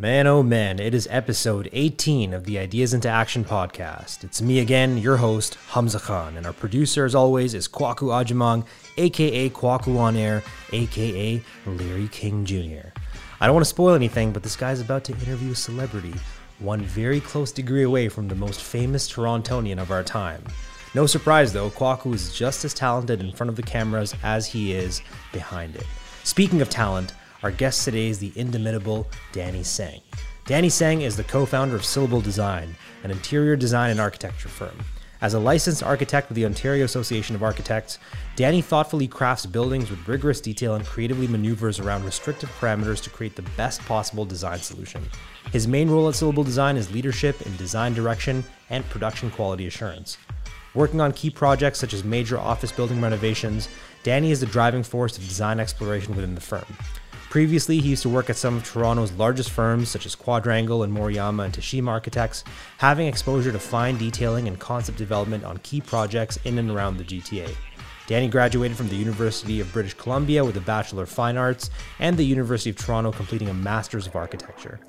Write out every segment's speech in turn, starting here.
Man, oh man, it is episode 18 of the Ideas into Action podcast. It's me again, your host, Hamza Khan, and our producer, as always, is Kwaku Ajamang, aka Kwaku On Air, aka Larry King Jr. I don't want to spoil anything, but this guy's about to interview a celebrity, one very close degree away from the most famous Torontonian of our time. No surprise though, Kwaku is just as talented in front of the cameras as he is behind it. Speaking of talent, our guest today is the indomitable Danny Sang. Danny Sang is the co founder of Syllable Design, an interior design and architecture firm. As a licensed architect with the Ontario Association of Architects, Danny thoughtfully crafts buildings with rigorous detail and creatively maneuvers around restrictive parameters to create the best possible design solution. His main role at Syllable Design is leadership in design direction and production quality assurance. Working on key projects such as major office building renovations, Danny is the driving force of design exploration within the firm. Previously, he used to work at some of Toronto's largest firms such as Quadrangle and Moriyama and Teshima Architects, having exposure to fine detailing and concept development on key projects in and around the GTA. Danny graduated from the University of British Columbia with a Bachelor of Fine Arts and the University of Toronto completing a Master's of Architecture.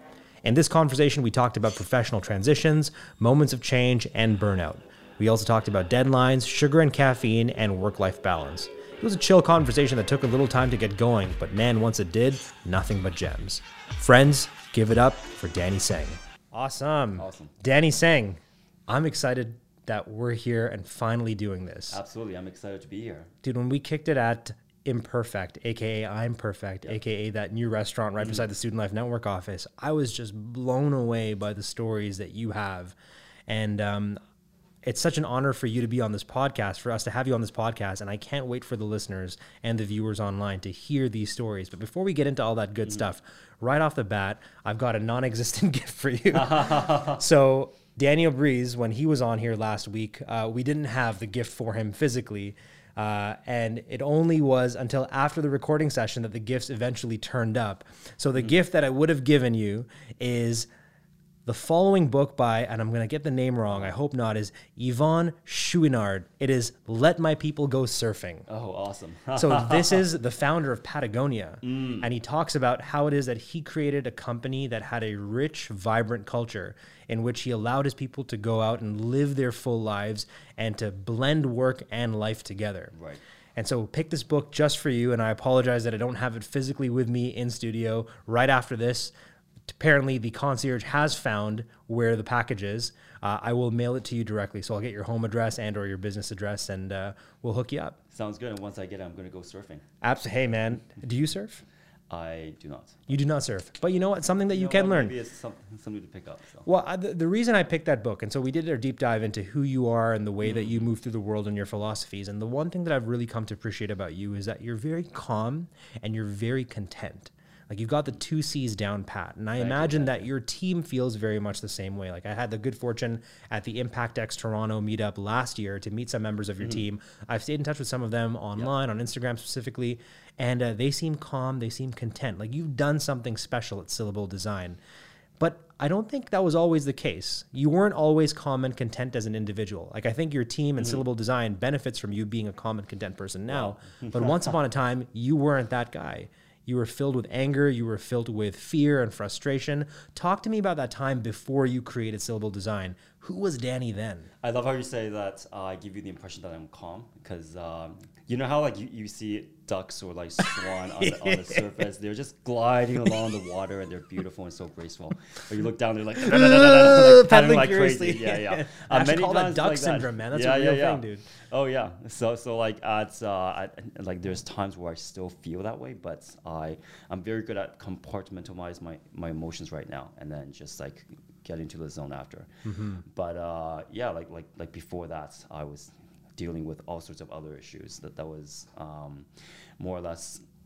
In this conversation, we talked about professional transitions, moments of change, and burnout. We also talked about deadlines, sugar and caffeine, and work life balance. It was a chill conversation that took a little time to get going, but man, once it did, nothing but gems. Friends, give it up for Danny Seng. Awesome. Awesome. Danny Seng, I'm excited that we're here and finally doing this. Absolutely. I'm excited to be here. Dude, when we kicked it at Imperfect, aka I'm Perfect, aka that new restaurant right beside the Student Life Network office, I was just blown away by the stories that you have. And um, it's such an honor for you to be on this podcast, for us to have you on this podcast. And I can't wait for the listeners and the viewers online to hear these stories. But before we get into all that good stuff, right off the bat, I've got a non existent gift for you. so, Daniel Breeze, when he was on here last week, uh, we didn't have the gift for him physically. Uh, and it only was until after the recording session that the gifts eventually turned up. So, the gift that I would have given you is the following book by, and I'm going to get the name wrong, I hope not, is Yvon Chouinard. It is Let My People Go Surfing. Oh, awesome. So this is the founder of Patagonia, mm. and he talks about how it is that he created a company that had a rich, vibrant culture in which he allowed his people to go out and live their full lives and to blend work and life together. Right. And so pick this book just for you, and I apologize that I don't have it physically with me in studio right after this. Apparently, the concierge has found where the package is. Uh, I will mail it to you directly, so I'll get your home address and or your business address, and uh, we'll hook you up. Sounds good. And once I get it, I'm going to go surfing. Abs- hey, man, do you surf? I do not. You do not surf, but you know what? Something that you, know can learn. Maybe it's some, something to pick up. So. Well, I, the, the reason I picked that book, and so we did our deep dive into who you are and the way that you move through the world and your philosophies. And the one thing that I've really come to appreciate about you is that you're very calm and you're very content. Like you've got the two C's down pat. And I imagine that your team feels very much the same way. Like I had the good fortune at the Impact X Toronto meetup last year to meet some members of your team. I've stayed in touch with some of them online, on Instagram specifically, and uh, they seem calm, they seem content. Like you've done something special at Syllable Design. But I don't think that was always the case. You weren't always calm and content as an individual. Like I think your team and Syllable Design benefits from you being a calm and content person now. but once upon a time, you weren't that guy. You were filled with anger. You were filled with fear and frustration. Talk to me about that time before you created Syllable Design. Who was Danny then? I love how you say that uh, I give you the impression that I'm calm because um, you know how like you, you see ducks or like swan on, the, on the surface. They're just gliding along the water and they're beautiful and so graceful. But you look down, they're like, like paddling like furiously. crazy. Yeah, yeah. Uh, actually many call that duck like syndrome, man. That's a real thing, dude. Oh yeah. So so like at uh, at, like there's times where I still feel that way, but I I'm very good at compartmentalize my my emotions right now, and then just like get into the zone after. Mm-hmm. But uh, yeah, like like like before that, I was dealing with all sorts of other issues that that was um, more or less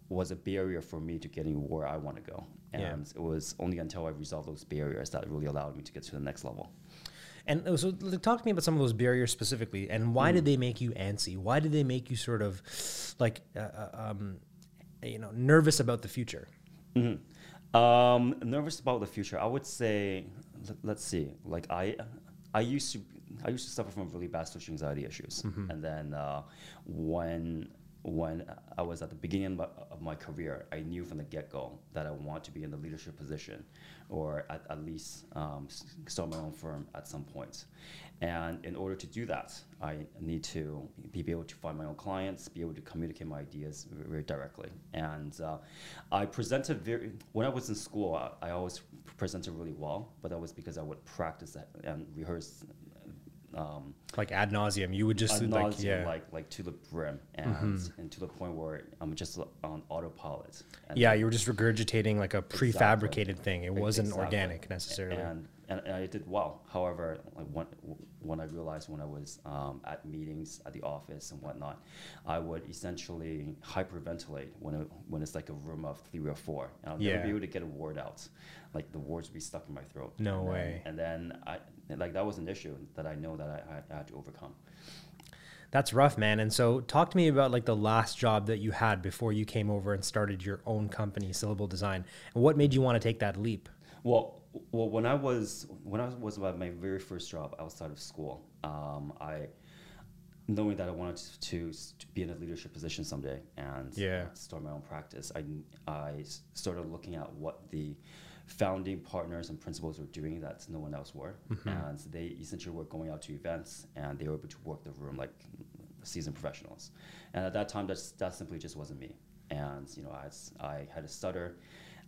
was a barrier for me to getting where I want to go. And Yeah. it was only until I resolved those barriers that really allowed me to get to the next level. And uh, so, talk to me about some of those barriers specifically, and why did they make you antsy? Why did they make you sort of like, uh, uh, um, you know, nervous about the future? Um, nervous about the future. I would say, let, let's see. Like I, I used to, I used to suffer from really bad social anxiety issues, and then uh, when when I was at the beginning of my, career, I knew from the get go that I want to be in the leadership position, or at, at least um, start my own firm at some point. And in order to do that, I need to be able to find my own clients, be able to communicate my ideas very, very directly. And uh, I presented very when I was in school. I, I always presented really well, but that was because I would practice and rehearse. Um, Like ad nauseum, you would just ad like nauseam, yeah. Mm-hmm. like like to the brim and and to the point where I'm just on autopilot. And yeah, you were just regurgitating like a prefabricated thing. It wasn't exactly. organic necessarily. And, and, and I did well. However, like when, when I realized when I was um, at meetings at the office and whatnot, I would essentially hyperventilate when, it, when it's like a room of three or four. And I'll never Yeah. be able to get a word out. Like the words would be stuck in my throat. No and then- way. and then I, like that was an issue that I know that I, I had to overcome. That's rough, man. And so, talk to me about like the last job that you had before you came over and started your own company, Syllable Design, and what made you want to take that leap? Well, well, when I was when I was about my very first job outside of school, um, I knowing that I wanted to, to be in a leadership position someday and Yeah. start my own practice, I I started looking at what the founding partners and principals were doing that no one else were, and they essentially were going out to events and they were able to work the room like seasoned professionals, and at that time that's, that simply just wasn't me, and you know I, I had a stutter.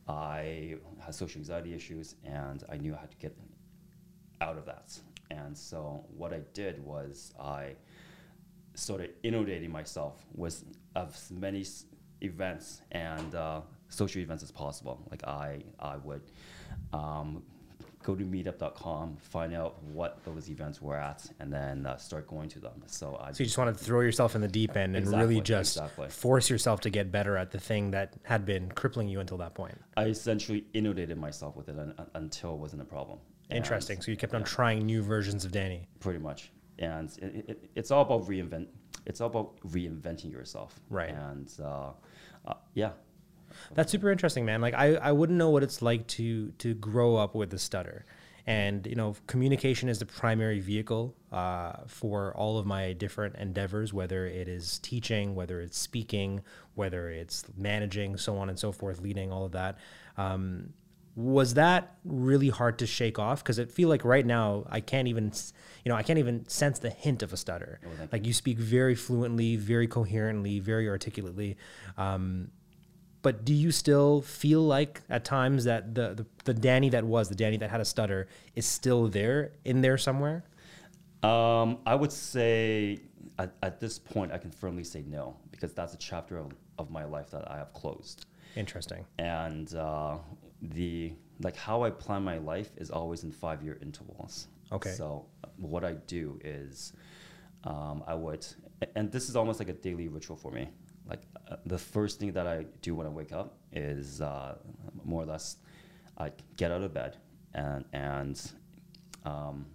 I had social anxiety issues, and I knew I had to get out of that. And so what I did was I started inundating myself with as many s- events and uh, social events as possible. Like I, I would um, go to meetup.com, find out what those events were at, and then uh, start going to them. So I So you just wanted to throw yourself in the deep end and really just exactly. force yourself to get better at the thing that had been crippling you until that point. I essentially inundated myself with it un- un- until it wasn't a problem. And- Interesting. So you kept on trying new versions of Danny. pretty much and it, it, it's all about reinvent it's all about reinventing yourself Right. and uh, uh, yeah That's super interesting, man. Like I, I wouldn't know what it's like to to grow up with a stutter. And you know, communication is the primary vehicle uh, for all of my different endeavors, whether it is teaching, whether it's speaking, whether it's managing, so on and so forth, leading, all of that. Um, was that really hard to shake off? Because I feel like right now I can't even, you know, I can't even sense the hint of a stutter. Oh, like you speak very fluently, very coherently, very articulately. Um, but do you still feel like at times that the, the the Danny that was the Danny that had a stutter is still there in there somewhere? um, i would say at, at this point i can firmly say no because that's a chapter of, of my life that i have closed Interesting. and uh, the like how I plan my life is always in five year intervals. Okay. So what I do is um, I would, and this is almost like a daily ritual for me. Like uh, the first thing that I do when I wake up is uh, more or less I get out of bed and and um,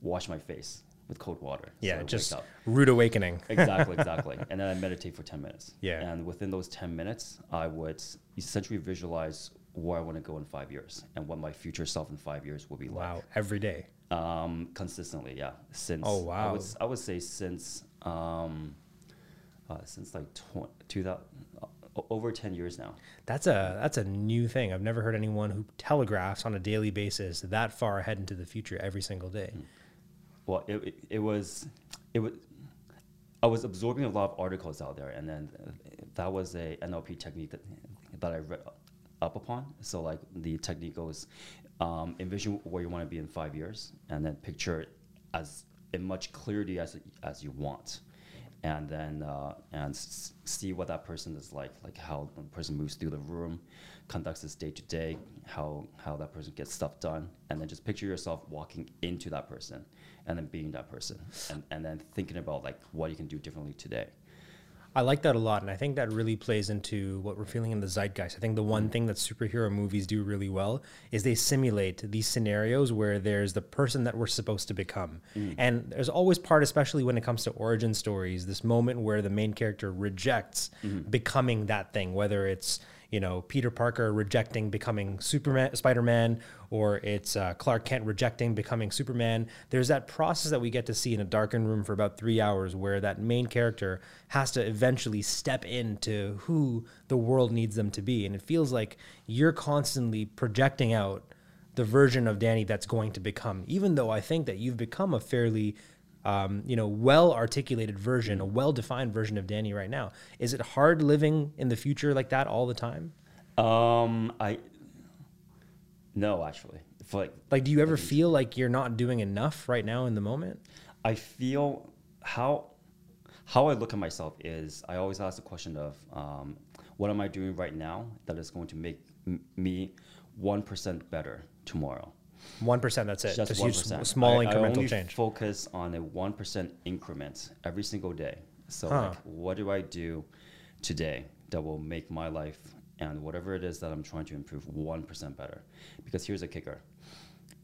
wash my face with cold water. Yeah, wake just rude awakening. exactly, exactly. And then I meditate for 10 minutes. Yeah. And within those 10 minutes, I would essentially visualize where I want to go in five years and what my future self in five years will be like. Wow, every day. Um, consistently, yeah. Since Oh, I wow. would, s- I would say since um, uh, since like tw- 2000, uh, over 10 years now. That's a that's a new thing. I've never heard anyone who telegraphs on a daily basis that far ahead into the future every single day. Well, it, it, it was, it was, I was absorbing a lot of articles out there, and then that was a NLP technique that, that I read up upon. So like the technique goes, um, envision where you want to be in five years, and then picture it as in much clarity as as you want, and then uh, and s- see what that person is like, like how the person moves through the room, conducts his day to day, how how that person gets stuff done, and then just picture yourself walking into that person, and then being that person, and, and then thinking about like what you can do differently today. I like that a lot, and I think that really plays into what we're feeling in the zeitgeist. I think the one mm. thing that superhero movies do really well is they simulate these scenarios where there's the person that we're supposed to become, mm. and there's always part, especially when it comes to origin stories, this moment where the main character rejects mm-hmm. becoming that thing, whether it's you know Peter Parker rejecting becoming Superman, Spider Man, or it's uh, Clark Kent rejecting becoming Superman. There's that process that we get to see in a darkened room for about three hours, where that main character has to eventually step into who the world needs them to be, and it feels like you're constantly projecting out the version of Danny that's going to become. Even though I think that you've become a fairly um, you know, well articulated version, a well defined version of Danny right now. Is it hard living in the future like that all the time? Um, I no, actually, For like Like, do you ever feel like you're not doing enough right now in the moment? I feel how how I look at myself is I always ask the question of um, what am I doing right now that is going to make m- me one percent better tomorrow. One percent. That's it. Just one small I, incremental I only change. Focus on a one percent increment every single day. So Huh. like, what do I do today that will make my life and whatever it is that I'm trying to improve one percent better? Because here's a kicker: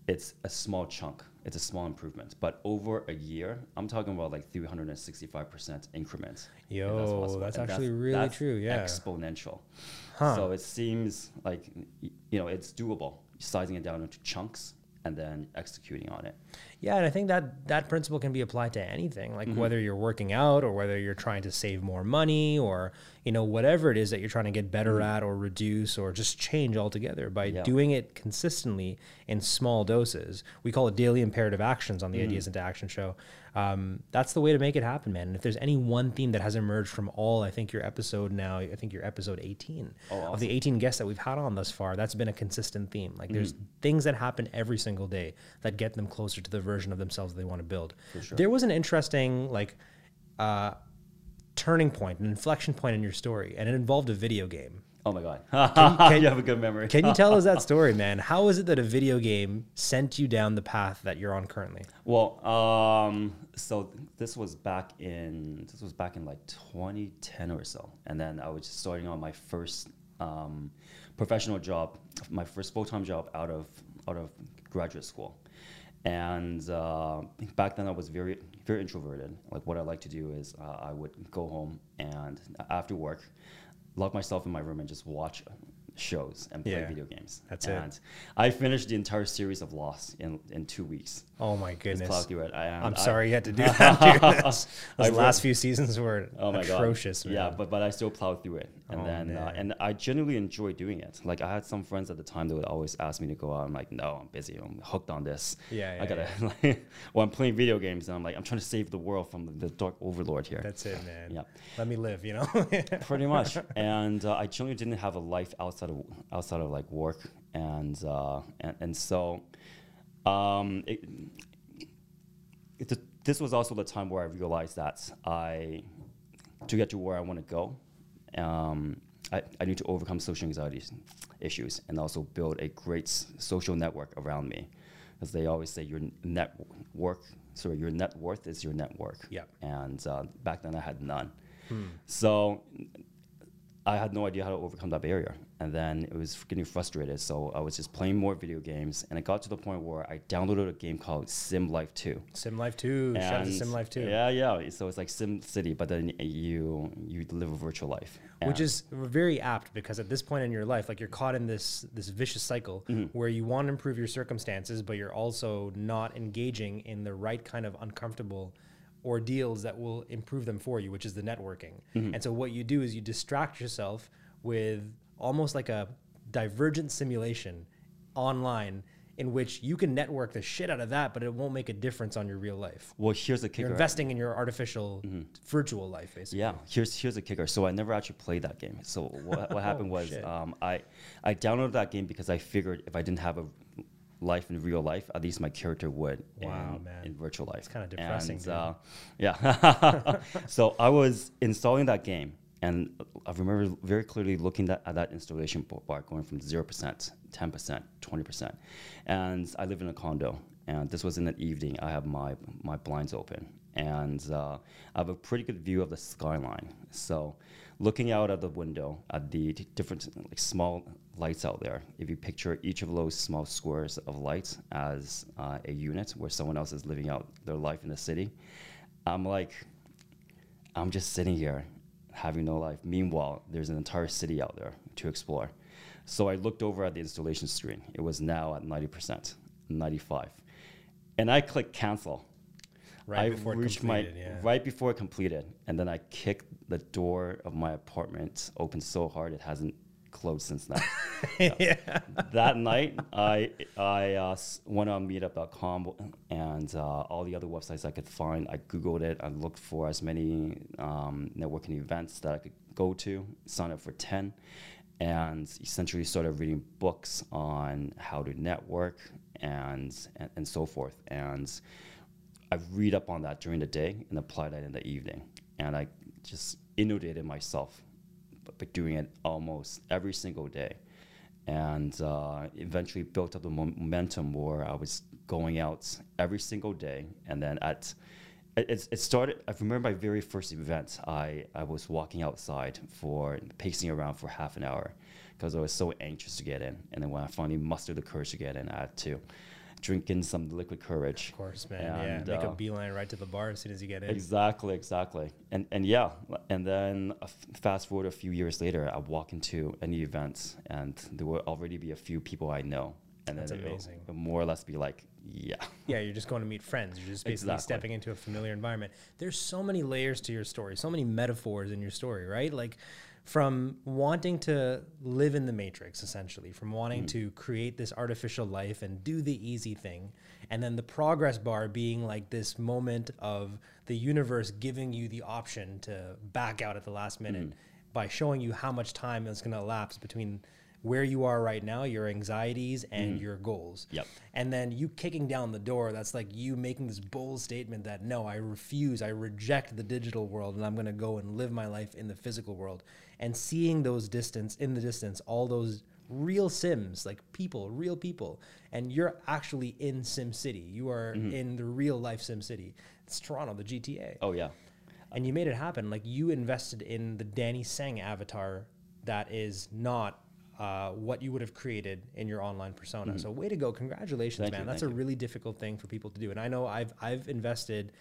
it's a small chunk. It's a small improvement, but over a year, I'm talking about like 365 percent increments. Yo, possible. that's And actually really true, yeah. exponential. Huh. So it seems like you know it's doable. Sizing it down into chunks and then executing on it. Yeah, and I think that that principle can be applied to anything, like Mm-hmm. whether you're working out or whether you're trying to save more money or you know whatever it is that you're trying to get better at or reduce or just change altogether by Mm-hmm. Yeah. doing it consistently in small doses. We call it daily imperative actions on the Mm. Ideas into Action show. Um, that's the way to make it happen, man. And if there's any one theme that has emerged from all, I think your episode now, I think your episode 18 Oh, of the 18 guests that we've had on thus far, that's been a consistent theme. Like there's things that happen every single day that get them closer to the version of themselves they want to build. sure. There was an interesting like uh, turning point, an inflection point in your story, and it involved a video game. Oh my god, can- you have a good memory. Can you tell us that story, man? How is it that a video game sent you down the path that you're on currently? Well, um, so this was back in this was back in like 2010 or so, and then I was just starting on my first um, professional job, my first full time job out of out of graduate school, and uh, back then I was very very introverted. Like what I like to do is uh, I would go home and after work, lock myself in my room and just watch shows and play Yeah, video games. that's it. and I finished the entire series of Lost in in two weeks. Oh my goodness. plowed through it. I, and I'm I- sorry you had to do that. Those last few seasons were Oh my atrocious. god! Man. Yeah, but but I still plowed through it, and Oh, then uh, and I genuinely enjoy doing it. Like I had some friends at the time that would always ask me to go out. I'm like, no, I'm busy. I'm hooked on this. Yeah, yeah, I gotta. Like, well, I'm playing video games, and I'm like, I'm trying to save the world from the, the dark overlord here. that's it, man. Yeah. Let me live. You know. Pretty much. and uh, I genuinely didn't have a life outside of outside of like work, and uh, and, and so um, it, it, this was also the time where I realized that I to get to where I want to go, um, I, I need to overcome social anxiety issues and also build a great social network around me, as they always say, your net work, sorry, your net worth is your network. Yep. And uh, back then I had none. So I had no idea how to overcome that barrier. And then it was getting frustrated. So I was just playing more video games. And it got to the point where I downloaded a game called Sim Life 2. Sim Life 2. Shout out to Sim Life 2. Yeah, yeah. So it's like Sim City, but then you you live a virtual life. which is very apt because at this point in your life like you're caught in this this vicious cycle Mm-hmm. where you want to improve your circumstances but you're also not engaging in the right kind of uncomfortable ordeals that will improve them for you which is the networking Mm-hmm. and so what you do is you distract yourself with almost like a divergent simulation online in which you can network the shit out of that but it won't make a difference on your real life well, here's the you're kicker. investing in your artificial Mm-hmm. virtual life basically Yeah, here's here's a kicker. So I never actually played that game. So what, what happened Oh, was um, I I downloaded that game because I figured if I didn't have a life in real life, at least my character would Wow, in, man. in virtual life. It's kinda depressing, dude. Uh, yeah. so I was installing that game, and I remember very clearly looking that, at that installation bar going from zero percent, ten percent, twenty percent, and I live in a condo. And this was in the evening. I have my my blinds open, and uh, I have a pretty good view of the skyline. So, looking out at the window at the different like small lights out there, if you picture each of those small squares of lights as uh, a unit where someone else is living out their life in the city, I'm like, I'm just sitting here having no life. Meanwhile, there's an entire city out there to explore. So I looked over at the installation screen. It was now at 90%, 95. And I clicked cancel. Right I before it reached my completed, yeah. right before it completed, and then I kicked the door of my apartment open so hard it hasn't closed since then. yeah. that night, I I uh, went on Meetup.com and uh, all the other websites I could find. I googled it. I looked for as many um, networking events that I could go to. Signed up for ten, and essentially started reading books on how to network and and, and so forth. And I read up on that during the day and apply that in the evening. And I just inundated myself but, but doing it almost every single day. And uh, eventually built up the momentum where I was going out every single day. And then at it, it started, I remember my very first event. I, I was walking outside for pacing around for half an hour because I was so anxious to get in. And then when I finally mustered the courage to get in, I had to drink in some liquid courage. Of course, man. And, yeah. Make uh, a beeline right to the bar as soon as you get in. Exactly, exactly. And and yeah, and then fast forward a few years later, I walk into any event, and there will already be a few people I know, and That's then it'll- amazing. it'll more or less be like, yeah, Yeah, you're just going to meet friends. You're just basically Exactly. stepping into a familiar environment. There's so many layers to your story, so many metaphors in your story, right? Like from wanting to live in the matrix, essentially, from wanting hmm. to create this artificial life and do the easy thing, and then the progress bar being like this moment of the universe giving you the option to back out at the last minute hmm. by showing you how much time is going to elapse between where you are right now, your anxieties and hmm. your goals. Yep. And then you kicking down the door, that's like you making this bold statement that no, I refuse, I reject the digital world and I'm going to go and live my life in the physical world. And seeing those distance in the distance, all those real sims, like people, real people, and you're actually in Sim City. You are in the real life Sim City. It's Toronto, the GTA oh yeah, and you made it happen. Like you invested in the Danny Seng avatar that is not uh, what you would have created in your online persona. So way to go! Congratulations, Mm-hmm. Thank man. you, That's thank a you. really difficult thing for people to do. And I know I've I've invested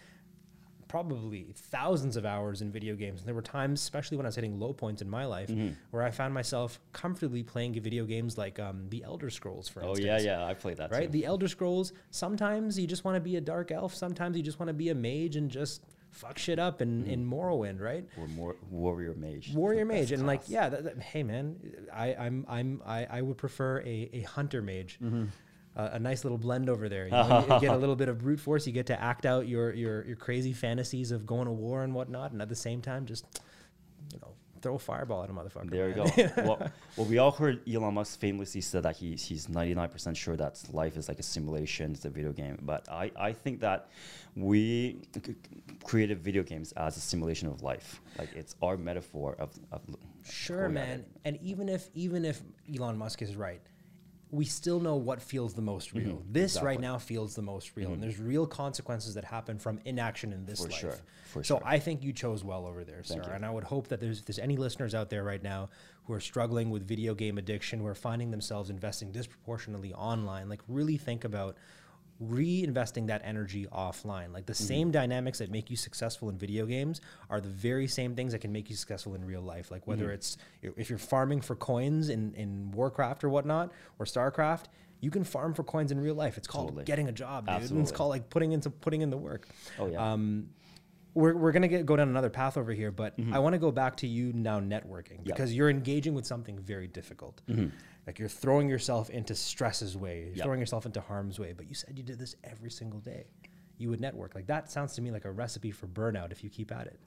probably thousands of hours in video games. And there were times, especially when I was hitting low points in my life, Mm-hmm. where I found myself comfortably playing video games like um, the Elder Scrolls, for oh instance Oh, yeah, yeah. I played that right? too. The Elder Scrolls. Sometimes you just want to be a dark elf. Sometimes you just want to be a mage and just fuck shit up in, in Morrowind, right? Or more warrior mage. Warrior mage, and like, yeah, that, that- hey man, I, I'm I'm I, I would prefer a, a hunter mage. Mm-hmm. Uh, a nice little blend over there. You, know, you get a little bit of brute force. You get to act out your, your your crazy fantasies of going to war and whatnot, and at the same time, just you know, throw a fireball at a motherfucker. There you man. go. well, well, we all heard Elon Musk famously said that he, he's 99% sure that life is like a simulation, it's a video game. But I, I think that we created video games as a simulation of life. Like it's our metaphor of, of Sure, man. And even if even if Elon Musk is right, we still know what feels the most real. Mm-hmm. This right now feels the most real, and there's real consequences that happen from inaction in this For life. sure, for so sure. I think you chose well over there, sir. you. And I would hope that there's if there's any listeners out there right now who are struggling with video game addiction, who are finding themselves investing disproportionately online, like really think about reinvesting that energy offline. Like the Mm-hmm. same dynamics that make you successful in video games are the very same things that can make you successful in real life. Like whether Mm-hmm. it's if you're farming for coins in, in Warcraft or whatnot or StarCraft, you can farm for coins in real life. It's called Totally. getting a job, dude. And it's called like putting into putting in the work. Oh, yeah. Um, we're, we're gonna get go down another path over here, but Mm-hmm. I want to go back to you now networking because you're engaging with something very difficult. Like you're throwing yourself into stress's way, you're. Yep. throwing yourself into harm's way. But you said you did this every single day. You would network like that. Sounds to me like a recipe for burnout if you keep at it.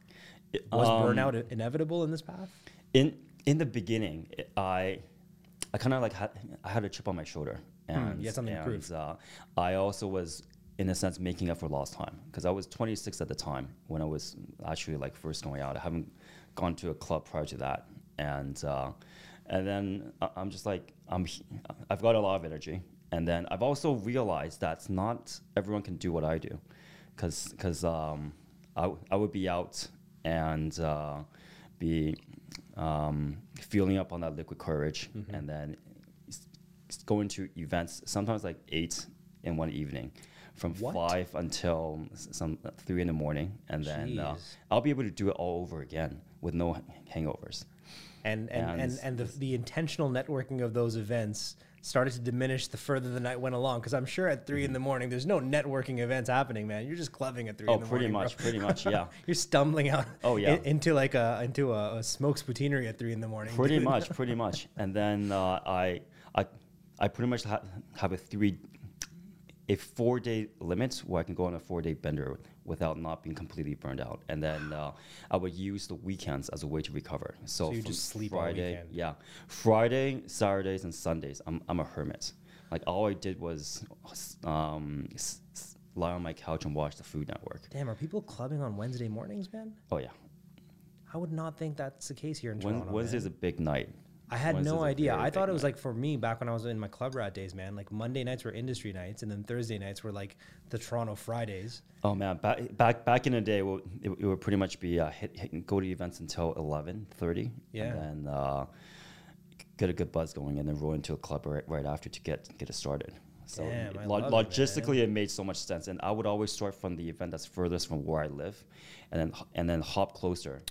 It- Was um, burnout inevitable in this path? in in the beginning, it- I I kind of like had I had a chip on my shoulder, and Hmm, you had something and, uh, I also was in a sense making up for lost time because I was 26 at the time when I was actually like first going out. I haven't gone to a club prior to that, and uh, and then I- I'm just like I'm, I've got a lot of energy, and then I've also realized that not everyone can do what I do, because because um, I w- I would be out and uh, be um, filling up on that liquid courage, Mm-hmm. and then going to events sometimes like eight in one evening, from What? five until some uh, three in the morning, and then uh, I'll be able to do it all over again with no hangovers. And and and, And and, the, the intentional networking of those events started to diminish the further the night went along. Because I'm sure at three in the morning, there's no networking events happening, man. You're just clubbing at three Oh, in the pretty morning. much, bro. pretty much, yeah. You're stumbling out. Oh, yeah. in- into like a into a, a Smoke's Poutinerie at three in the morning. Pretty dude. much, pretty much. And then uh, I, I, I pretty much ha- have a three, a four day limit where I can go on a four day bender without not being completely burned out. And then uh, I would use the weekends as a way to recover. So, So you just sleep all Friday, yeah, Friday, Saturdays, and Sundays. I'm I'm a hermit. Like all I did was um, s- s- lie on my couch and watch the Food Network. Damn, are people clubbing on Wednesday mornings, man? Oh yeah, I would not think that's the case here in Toronto. Wednesday's a big night. I had Wednesday's no idea. I thought it was night. like for me back when I was in my club rat days, man. Like Monday nights were industry nights, and then Thursday nights were like the Toronto Fridays. Oh man, back back back in the day, it, it would pretty much be uh, hit, hit go to events until eleven thirty, Yeah. and then uh, get a good buzz going, and then roll into a club right, right after to get get it started. So Damn, lo- love it, logistically, it made so much sense, and I would always start from the event that's furthest from where I live, and then and then hop closer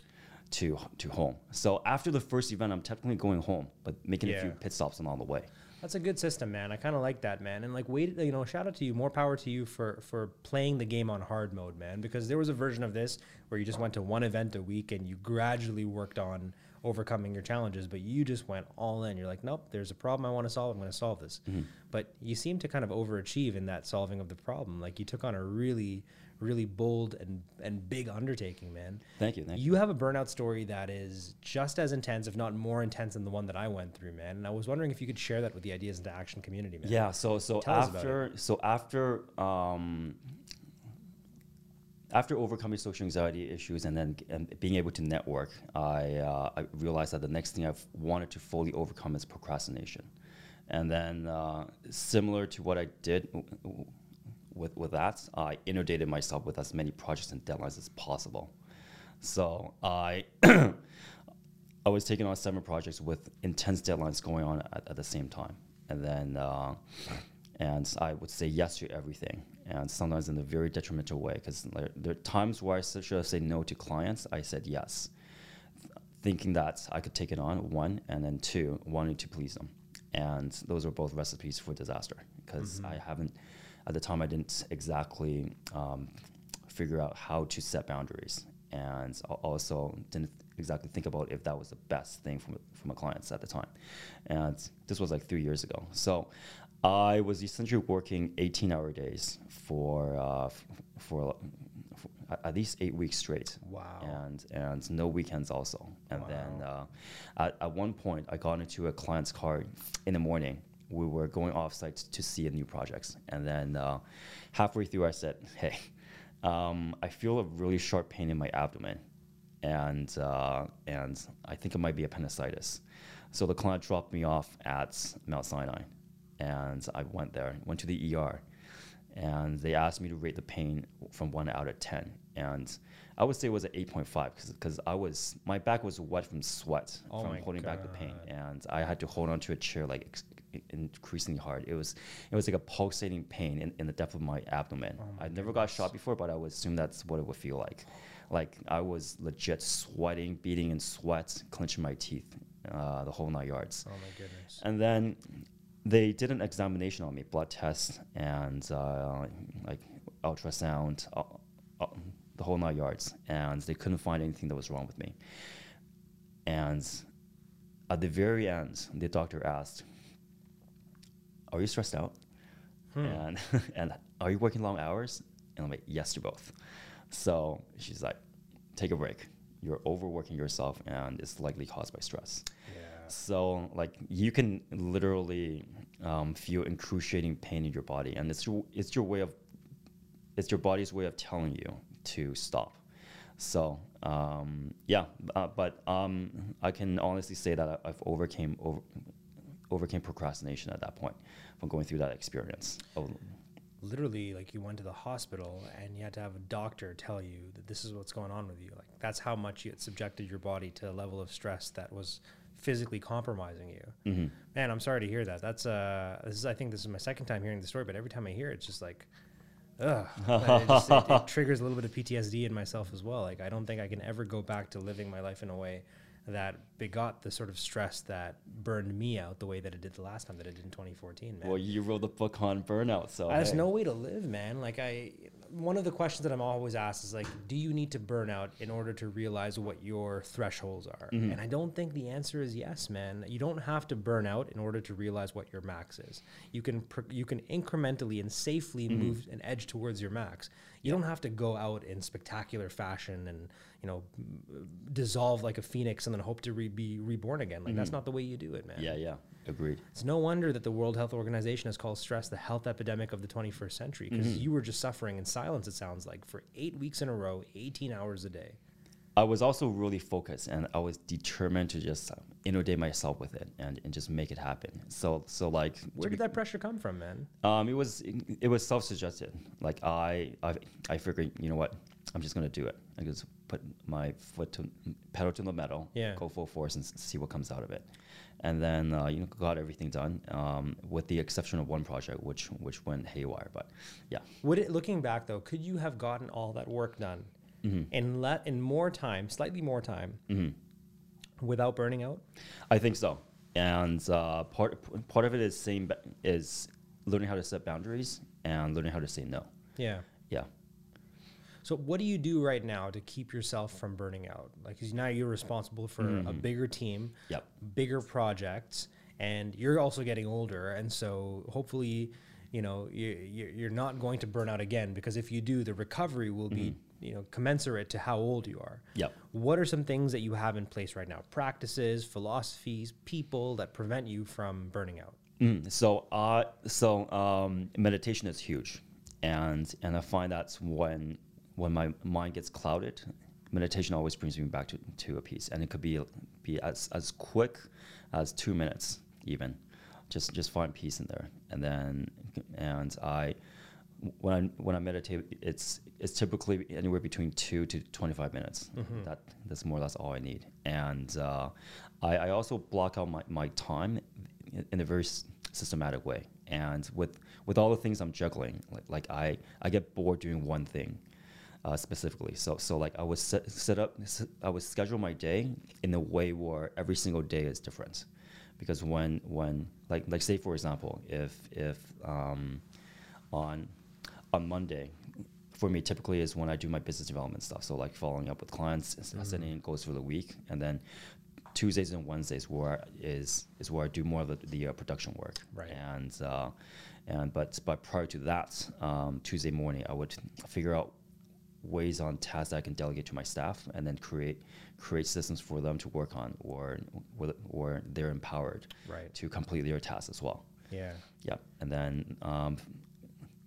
to to home. So after the first event, I'm technically going home, but making a few pit stops along the way. That's a good system, man. I kind of like that, man. And like, wait, you know, shout out to you. More power to you for for playing the game on hard mode, man. Because there was a version of this where you just went to one event a week and you gradually worked on overcoming your challenges, but you just went all in. You're like, nope, there's a problem I want to solve. I'm going to solve this. Mm-hmm. But you seem to kind of overachieve in that solving of the problem. Like you took on a really, really bold and and big undertaking, man. Thank you, thank You have a burnout story that is just as intense, if not more intense, than the one that I went through, man. And I was wondering if you could share that with the Ideas into Action community, man. Yeah. So so Tell after so after um, after overcoming social anxiety issues and then and being able to network, I uh, I realized that the next thing I've wanted to fully overcome is procrastination, and then uh, similar to what I did. With, with that, I inundated myself with as many projects and deadlines as possible. So I I was taking on seven projects with intense deadlines going on at, at the same time, and then uh, and I would say yes to everything, and sometimes in a very detrimental way because there, there are times where I should have said no to clients. I said yes, thinking that I could take it on one, and then two, wanting to please them, and those are both recipes for disaster because I haven't at the time I didn't exactly um, figure out how to set boundaries. And also didn't exactly think about if that was the best thing from from a clients at the time. And this was like three years ago. So i was essentially working 18 hour days for uh, for, for at- least eight weeks straight. Wow. and and no weekends also. And then uh, at, at one point i got into a client's car in the morning we were going off site to see a new projects and then uh, halfway through i said hey um, i feel a really sharp pain in my abdomen and uh, and i think it might be appendicitis. So the client dropped me off at mount sinai and i went there went to the er and they asked me to rate the pain from one out of ten. And i would say it was an 8.5 because i was my back was wet from sweat Oh from holding back the pain. And i had to hold onto a chair like ex- increasingly hard. It was it was like a pulsating pain in, in the depth of my abdomen. I never got shot before but i would assume that's what it would feel like. Like i was legit sweating beating in sweat clenching my teeth uh, the whole nine yards. Oh my goodness. and then they did an examination on me, blood test and uh, like ultrasound, uh, uh, the whole nine yards, and they couldn't find anything that was wrong with me. And at the very end, the doctor asked, "Are you stressed out? And and are you working long hours?" And I'm like, "Yes to both." So she's like, "Take a break. You're overworking yourself, and it's likely caused by stress." Yeah. So like you can literally um, feel excruciating pain in your body, and it's your it's your way of it's your body's way of telling you to stop. So um, yeah, uh, but um, I can honestly say that I've overcame over, overcame procrastination at that point from going through that experience. Literally, like you went to the hospital and you had to have a doctor tell you that this is what's going on with you. Like that's how much you had subjected your body to a level of stress that was physically compromising you. mhm. Man, I'm sorry to hear that. That's uh, this is I think this is my second time hearing the story, but every time I hear it, it's just like, ugh, it, just, it, it triggers a little bit of PTSD in myself as well. Like I don't think I can ever go back to living my life in a way that begot the sort of stress that burned me out the way that it did the last time that it did in 2014, man. Well, you wrote the book on burnout, so There's hey. no way to live, man. Like I, one of the questions that I'm always asked is like, do you need to burn out in order to realize what your thresholds are? Mm-hmm. And I don't think the answer is yes, man. You don't have to burn out in order to realize what your max is. You can you can incrementally and safely Mm-hmm. move an edge towards your max. You don't have to go out in spectacular fashion and you know dissolve like a phoenix and then hope to re- be reborn again. Like that's not the way you do it, man. Mm-hmm. Yeah, yeah, agreed. It's no wonder that the World Health Organization has called stress the health epidemic of the 21st century because Mm-hmm. you were just suffering in silence, it sounds like, for eight weeks in a row, 18 hours a day. I was also really focused, and I was determined to just inundate myself with it and, and just make it happen. So, so like, Where be- did that pressure come from, man? Um, it was it was self suggested. Like I, I I figured, you know what, I'm just gonna do it. I just put my foot to pedal to the metal, Yeah. go full force and s- see what comes out of it. And then uh, you know got everything done, um, with the exception of one project, which which went haywire. But yeah, Would it, looking back though, could you have gotten all that work done Mm-hmm. in let in more time, slightly more time, without burning out? I think so. And uh, part part of it is is learning how to set boundaries and learning how to say no. Yeah. Yeah. So what do you do right now to keep yourself from burning out? Like 'cause now you're responsible for a bigger team, Yep. bigger projects, and you're also getting older, and so hopefully, you know, you, you- you're not going to burn out again because if you do, the recovery will be you know commensurate to how old you are. Yep. What are some things that you have in place right now? Practices, philosophies, people that prevent you from burning out. Mm, so, uh, so um, meditation is huge, and and I find that's when when my mind gets clouded, meditation always brings me back to, to a peace, and it could be be as as quick as two minutes even, just just find peace in there, and then and I when I when I meditate, it's it's typically anywhere between two to twenty five minutes. That that's more or less all I need. And uh, I, I also block out my, my time in, in a very s- systematic way. And with with all the things I'm juggling, like like I I get bored doing one thing. Uh, specifically, so so like I would set, set up, s- I would schedule my day in a way where every single day is different, because when when like like say for example, if if um, on on Monday for me typically is when I do my business development stuff. So like following up with clients, s- sending goals for the week, and then Tuesdays and Wednesdays where is is where I do more of the, the uh, production work. Right. And uh, and but but prior to that, um, Tuesday morning I would figure out ways on tasks that I can delegate to my staff, and then create create systems for them to work on, or or, or they're empowered Right. to complete their tasks as well. Yeah. Yeah, and then um,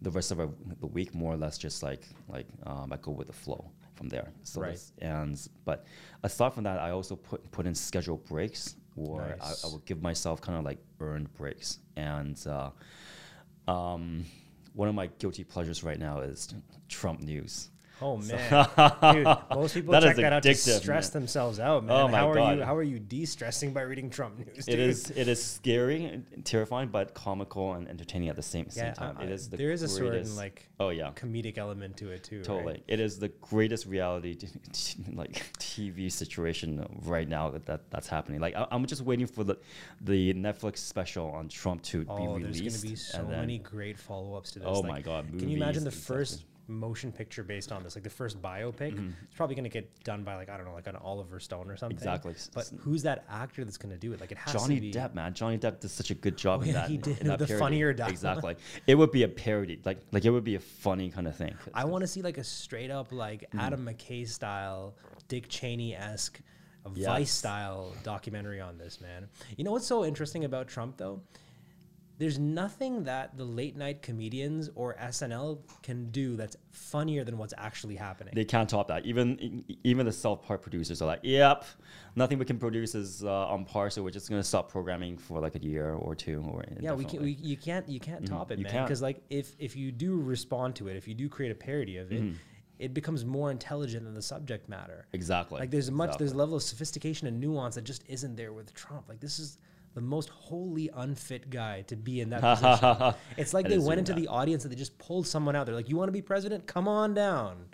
the rest of our- the week, more or less, just like like um, I go with the flow from there. So Right. and but aside from that, I also put put in scheduled breaks, or I, Nice. I will give myself kind of like earned breaks. And uh, um, one of my guilty pleasures right now is Trump news. Oh man, dude! Most people That check that out to stress man. themselves out, man. Oh, my how are God. you? How are you de-stressing by reading Trump news? It dude? is it is scary and terrifying, but comical and entertaining at the same same Yeah, time. I- it is the there is a certain like oh yeah comedic element to it too. Totally, right? it is the greatest reality like TV situation right now that, that that's happening. Like I, I'm just waiting for the the Netflix special on Trump to be released. Oh, there's gonna be so then- many great follow-ups to this. Oh like, my God, Can you imagine the first. Motion picture based on this? Like the first biopic, it's probably gonna get done by like I don't know, like an Oliver Stone or something. Exactly. But who's that actor that's gonna do it? Like it has Johnny to be Depp, man, Johnny Depp does such a good job Oh, in yeah, that. he in did, that the parody. funnier dialogue. Exactly, it would be a parody, like like it would be a funny kind of thing. I want to see like a straight up like Mm-hmm. Adam McKay style, Dick Cheney esque, Yes. Vice style documentary on this man. You know what's so interesting about Trump though? There's nothing that the late night comedians or SNL can do that's funnier than what's actually happening. They can't top that. Even even the South Park producers are like, "Yep, nothing we can produce is uh, on par, so we're just gonna stop programming for like a year or two." Or yeah, we can. indefinitely." We, you can't. You can't top it, Mm-hmm. you man. Because like, if if you do respond to it, if you do create a parody of Mm-hmm. it, it becomes more intelligent than the subject matter. exactly. Like there's a much there's a level of sophistication and nuance that just isn't there with Trump. Like this is the most wholly unfit guy to be in that position. it's like That they went into bad. the audience and they just pulled someone out. They're like, "You want to be president? Come on down."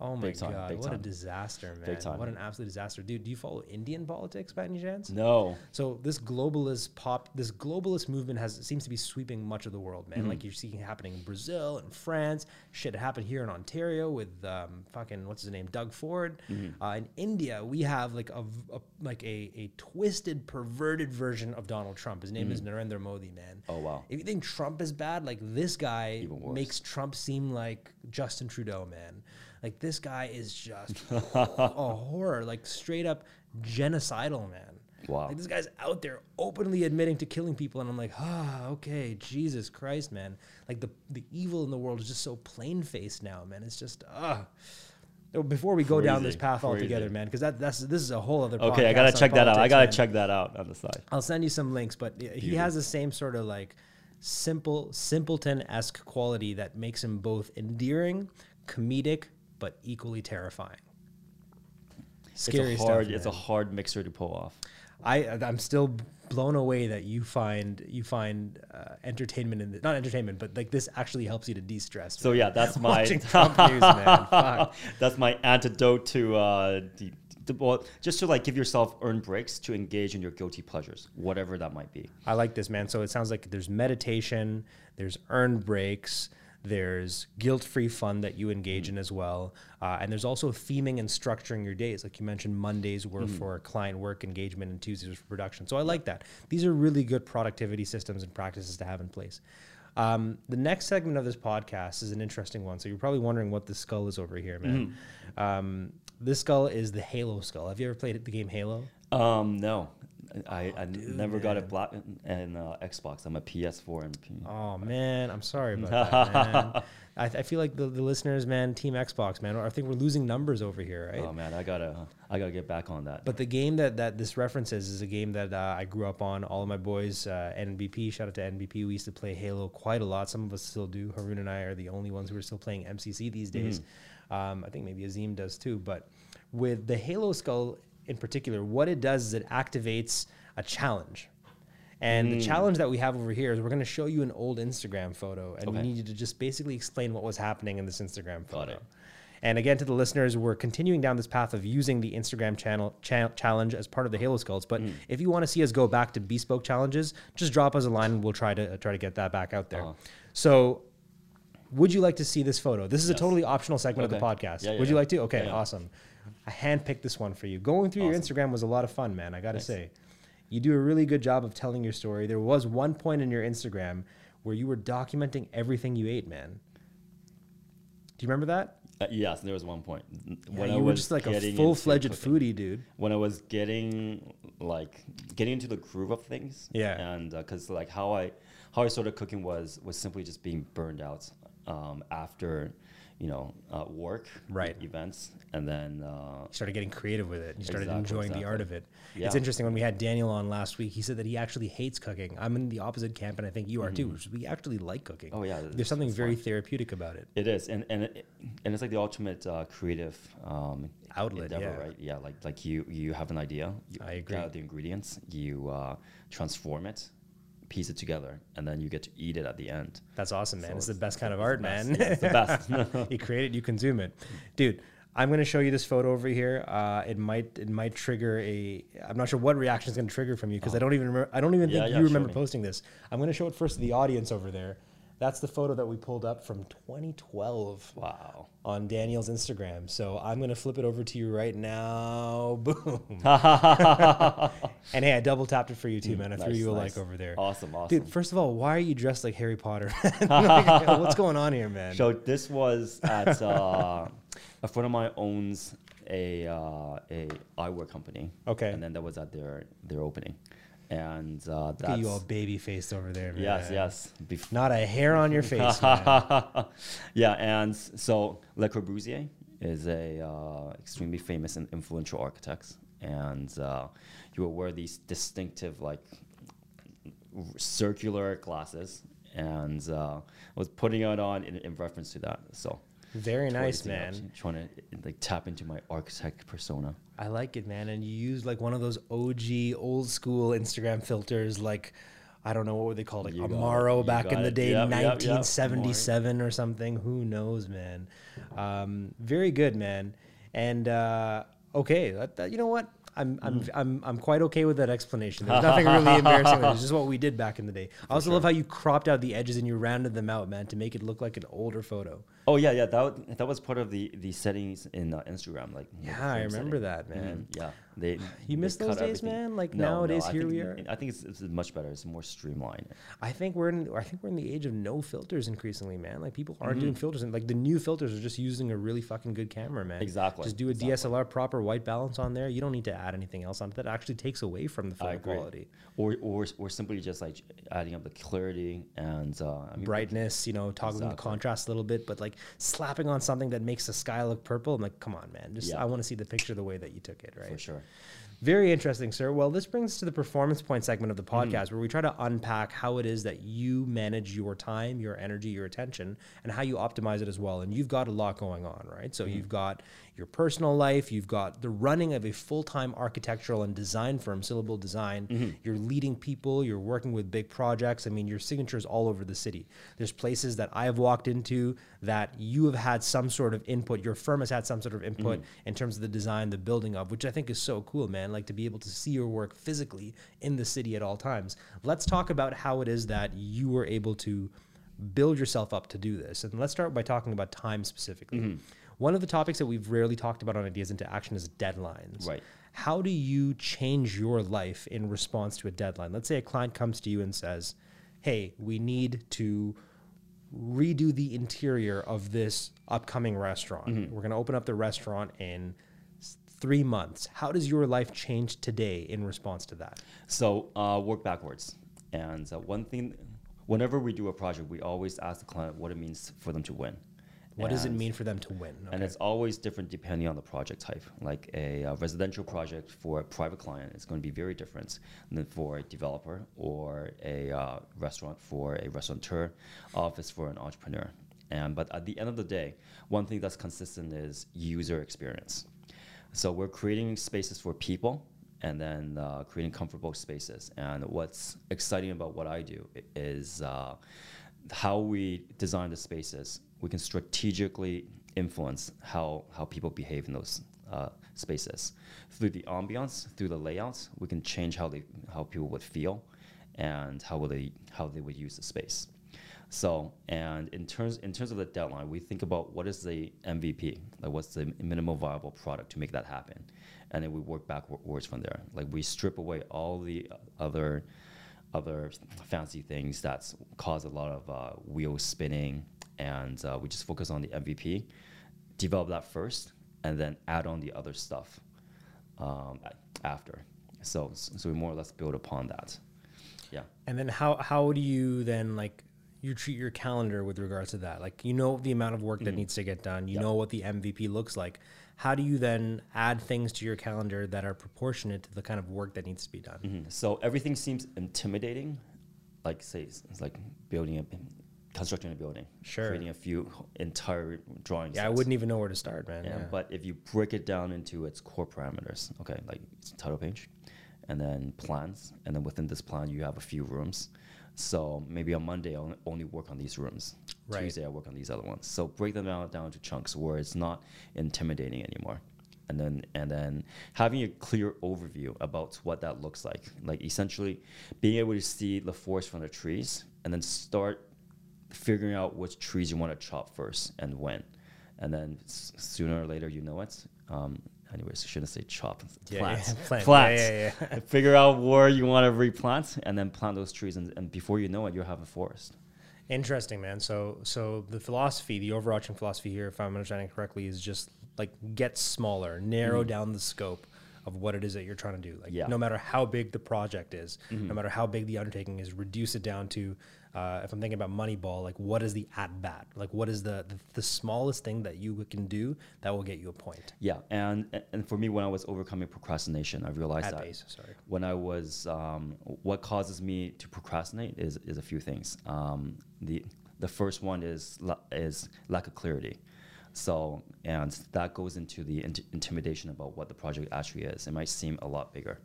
Oh my Big time, god, big what a disaster, man! Big time. What an absolute disaster, dude. Do you follow Indian politics by any chance? No. So this globalist pop, this globalist movement has seems to be sweeping much of the world, man. Mm-hmm. Like you're seeing happening in Brazil and France. Shit it happened here in Ontario with um, fucking what's his name, Doug Ford. Mm-hmm. Uh, in India, we have like a, a- like a, a twisted, perverted version of Donald Trump. His name is Narendra Modi, man. Mm-hmm. Oh, wow. If you think Trump is bad, like this guy makes Trump seem like Justin Trudeau, man. Like this guy is just a horror, like straight up genocidal, man. Wow. Like this guy's out there openly admitting to killing people, and I'm like, ah, okay, Jesus Christ, man. Like the the evil in the world is just so plain faced now, man. It's just ah. Before we go down this Crazy, path altogether, man, because that that's this is a whole other. Okay, I gotta check that out. I gotta man. check that out on the side. I'll send you some links, but he has the same sort of like simple, simpleton esque quality that makes him both endearing, comedic, but equally terrifying. Scary it's a hard. stuff. it's a hard mixer to pull off. I I'm still blown away that you find you find uh, entertainment in the, not entertainment, but like this actually helps you to de stress. So yeah, that's my news, man. That's my antidote to uh, the, the well, just to like give yourself earn breaks to engage in your guilty pleasures, whatever that might be. I like this, man. So it sounds like there's meditation, there's earned breaks, there's guilt-free fun that you engage in as well, uh, and there's also theming and structuring your days. Like you mentioned, Mondays were for client work engagement, and Tuesdays were for production. So I like that. These are really good productivity systems and practices to have in place. Um, the next segment of this podcast is an interesting one. So you're probably wondering what this skull is over here, man. Um, this skull is the Halo skull. Have you ever played the game Halo? Um, no, I, I never got a black and uh, Xbox. I'm a PS4 and P- Oh man, I'm sorry about that, man. I, I feel like the, the listeners, man, Team Xbox, man. I think we're losing numbers over here, right? Oh man, I gotta I gotta get back on that. But the game that, that this references is a game that uh, I grew up on. All of my boys, uh, NBP, shout out to NBP. We used to play Halo quite a lot. Some of us still do. Haroon and I are the only ones who are still playing MCC these days. Um, I think maybe Azim does too. But with the Halo Skull in particular, what it does is it activates a challenge. And the challenge that we have over here is we're going to show you an old Instagram photo, and we need you to just basically explain what was happening in this Instagram photo. it. And again, to the listeners, we're continuing down this path of using the Instagram channel cha- challenge as part of the Halo Skulls. But Mm. if you want to see us go back to bespoke challenges, just drop us a line, and we'll try to try to get that back out there. Uh-huh. So, would you like to see this photo? This is a totally optional segment of the podcast. Yeah, yeah, would you yeah. like to? Okay, awesome. I handpicked this one for you. Going through your Instagram was a lot of fun, man. I got to say, you do a really good job of telling your story. There was one point in your Instagram where you were documenting everything you ate, man. Do you remember that? Uh, yes, there was one point Yeah, when I you were was just like a full fledged foodie, dude. when I was getting like getting into the groove of things. Yeah. And because like how I how I started cooking was was simply just being burned out um, after you know uh, work Right. events and then uh, You started getting creative with it. You started Exactly, enjoying the art of it. It's interesting when we had Daniel on last week. He said that he actually hates cooking. I'm in the opposite camp, and I think you are too. Which is we actually like cooking. Oh, yeah, there's something very fun. therapeutic about it. it is and and it, and it's like the ultimate uh, creative um, Outlet, endeavor, yeah. right? Yeah, like like you you have an idea, you I agree. gather the ingredients, you uh, transform it, piece it together, and then you get to eat it at the end. That's awesome, man. So it's the best kind of art, man. Yeah, it's the best. you create it, you consume it, dude. I'm gonna show you this photo over here. Uh, it might it might trigger a. I'm not sure what reaction is gonna trigger from you because I don't even remember. I don't even Oh. Yeah, think yeah, you remember me. posting this. I'm gonna show it first to the audience over there. That's the photo that we pulled up from 2012 Wow. on Daniel's Instagram. So I'm gonna flip it over to you right now. Boom. and hey, I double tapped it for you too, man. I threw Mm, you a nice. like over there. Awesome, awesome. Dude, first of all, why are you dressed like Harry Potter? Like, what's going on here, man? So this was at uh, a friend of mine owns a uh, a eyewear company. Okay. And then that was at their their opening, and uh, Look that's at you all baby faced over there, man. yes yes. Bef- Not a hair on your face, yeah, and so Le Corbusier is a uh, extremely famous and influential architect, and uh, he would wear these distinctive like r- circular glasses, and uh, was putting it on in, in reference to that. So Very nice, man. trying to like tap into my architect persona. I like it, man. And you use like one of those OG old school Instagram filters, like I don't know what were they called it, You. Amaro back in the it. day, Yep, yep, yep. 1977 or something. Who knows, man? Um, very good, man. And uh, okay, that, that- you know what? I'm, I'm, Mm. I'm, I'm quite okay with that explanation. There's nothing really embarrassing. It's just what we did back in the day. I also love how you cropped out the edges and you rounded them out, man, to make it look like an older photo. Oh yeah, yeah. That wa- that was part of the the settings in uh, Instagram. Like Yeah, I remember setting. that, man. Mhm, Yeah, they. You they miss those days, everything. man? Like, No, no, nowadays, I here think we are. I think it's, it's much better. It's more streamlined. I think we're in. I think we're in the age of no filters increasingly, man. Like people aren't Mm-hmm. doing filters, and like the new filters are just using a really fucking good camera, man. Exactly, Just do a exactly. DSLR proper white balance on there. You don't need to add anything else on it. That actually takes away from the photo quality, Or, or or simply just like adding up the clarity and uh, I mean, brightness. You know, toggling the contrast a little bit, but like slapping on something that makes the sky look purple. I'm like, come on, man. Just Yeah. I want to see the picture the way that you took it, right? for sure. Very interesting, sir. Well, this brings us to the performance point segment of the Mm-hmm. podcast where we try to unpack how it is that you manage your time, your energy, your attention, and how you optimize it as well. And you've got a lot going on, right? So Mm-hmm. you've got your personal life, you've got the running of a full time architectural and design firm, Syllable Design. Mm-hmm. You're leading people, you're working with big projects. I mean, your signature's all over the city. There's places that I have walked into that you have had some sort of input, your firm has had some sort of input Mm-hmm. in terms of the design, the building of, which I think is so cool, man. Like to be able to see your work physically in the city at all times. Let's talk about how it is that you were able to build yourself up to do this. And let's start by talking about time specifically. Mm-hmm. One of the topics that we've rarely talked about on Ideas into Action is deadlines. Right. How do you change your life in response to a deadline? Let's say a client comes to you and says, Hey, we need to redo the interior of this upcoming restaurant. Mm-hmm. We're going to open up the restaurant in three months. How does your life change today in response to that? So uh, work backwards. And uh, one thing, whenever we do a project, we always ask the client what it means for them to win. What does it mean for them to win? And it's always different depending on the project type. Like a, uh residential project for a private client is going to be very different than for a developer or a uh, restaurant for a restaurateur, office for an entrepreneur. And but at the end of the day, one thing that's consistent is user experience. So we're creating spaces for people and then uh, creating comfortable spaces. And what's exciting about what I do is uh, how we design the spaces. We can strategically influence how, how people behave in those uh, spaces through the ambiance, through the layouts. We can change how they how people would feel, and how will they how they would use the space. So, and in terms in terms of the deadline, we think about what is the MVP, like what's the minimum viable product to make that happen, and then we work backwards from there. Like we strip away all the other other fancy things that cause a lot of uh, wheels spinning, and uh, we just focus on the MVP, develop that first, and then add on the other stuff um, after. So, so we more or less build upon that. Yeah. And then how how do you then like you treat your calendar with regards to that? Like you know the amount of work that needs to get done. You Mm-hmm. Know what the MVP looks like. How do you then add things to your calendar that are proportionate to the kind of work that needs to be done? Mhm. So everything seems intimidating, like say it's, it's like building a constructing a building, Sure. creating a few entire drawings. Yeah, I wouldn't even know where to start, man. Yeah, Yeah. But if you break it down into its core parameters, okay, like it's title page, and then plans, and then within this plan you have a few rooms. So maybe on Monday I'll only work on these rooms. Right. Tuesday I work on these other ones. So break them down down to chunks where it's not intimidating anymore. And then and then having a clear overview about what that looks like. Like essentially being able to see the forest from the trees and then start figuring out which trees you want to chop first and when. And then s- sooner or later, you know it. Um, anyways, I shouldn't say chop. Yeah, Plants. yeah, plant. Plants. Yeah, yeah, yeah. Figure out where you want to replant and then plant those trees. And, and before you know it, you'll have a forest. Interesting, man. So, so the philosophy, the overarching philosophy here, if I'm understanding correctly, is just like get smaller, narrow down the scope of what it is that you're trying to do. Like, Mm-hmm. Yeah. Mm-hmm. no matter how big the project is, no matter how big the undertaking is, reduce it down to. Uh, if I'm thinking about Moneyball, like what is the at bat? Like what is the, the the smallest thing that you can do that will get you a point? Yeah. And, and for me, when I was overcoming procrastination, I realized At that base, sorry. when I was, um, what causes me to procrastinate is, is a few things. Um, the, the first one is, is lack of clarity. So, and that goes into the int- intimidation about what the project actually is. It might seem a lot bigger.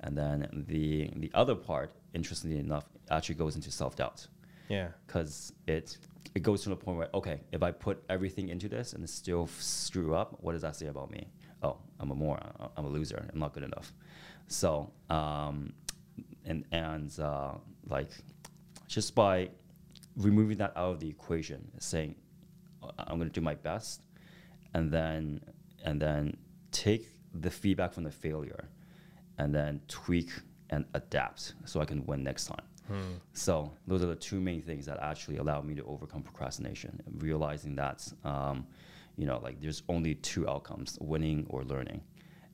And then the the other part, interestingly enough, actually goes into self doubt Yeah. because it it goes to the point where okay, if I put everything into this and still screw up, what does that say about me? Oh, I'm a moron. I'm a loser. I'm not good enough. So um, and and uh, like just by removing that out of the equation, saying "Uh, I'm going to do my best, and then and then take the feedback from the failure, and then tweak and adapt so I can win next time. So those are the two main things that actually allow me to overcome procrastination. Realizing that, um, you know, like there's only two outcomes: winning or learning.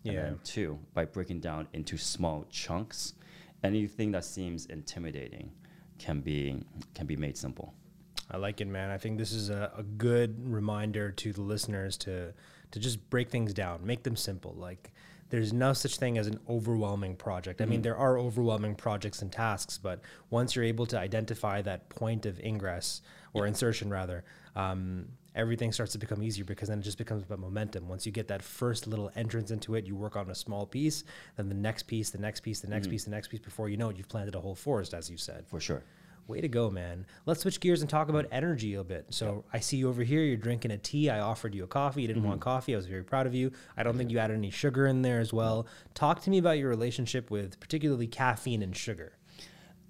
And Yeah. two, by breaking down into small chunks, anything that seems intimidating can be can be made simple. I like it, man. I think this is a, a good reminder to the listeners to to just break things down, make them simple. Like there's no such thing as an overwhelming project. I mean, there are overwhelming projects and tasks, but once you're able to identify that point of ingress or insertion, rather, um, everything starts to become easier because then it just becomes about momentum. Once you get that first little entrance into it, you work on a small piece, then the next piece, the next piece, the next piece, the next piece. Before you know it, you've planted a whole forest, as you said. For sure. Way to go, man. Let's switch gears and talk about energy a bit. So I see you over here, you're drinking a tea. I offered you a coffee. You didn't want coffee. I was very proud of you. I don't think you added any sugar in there as well. Talk to me about your relationship with particularly caffeine and sugar.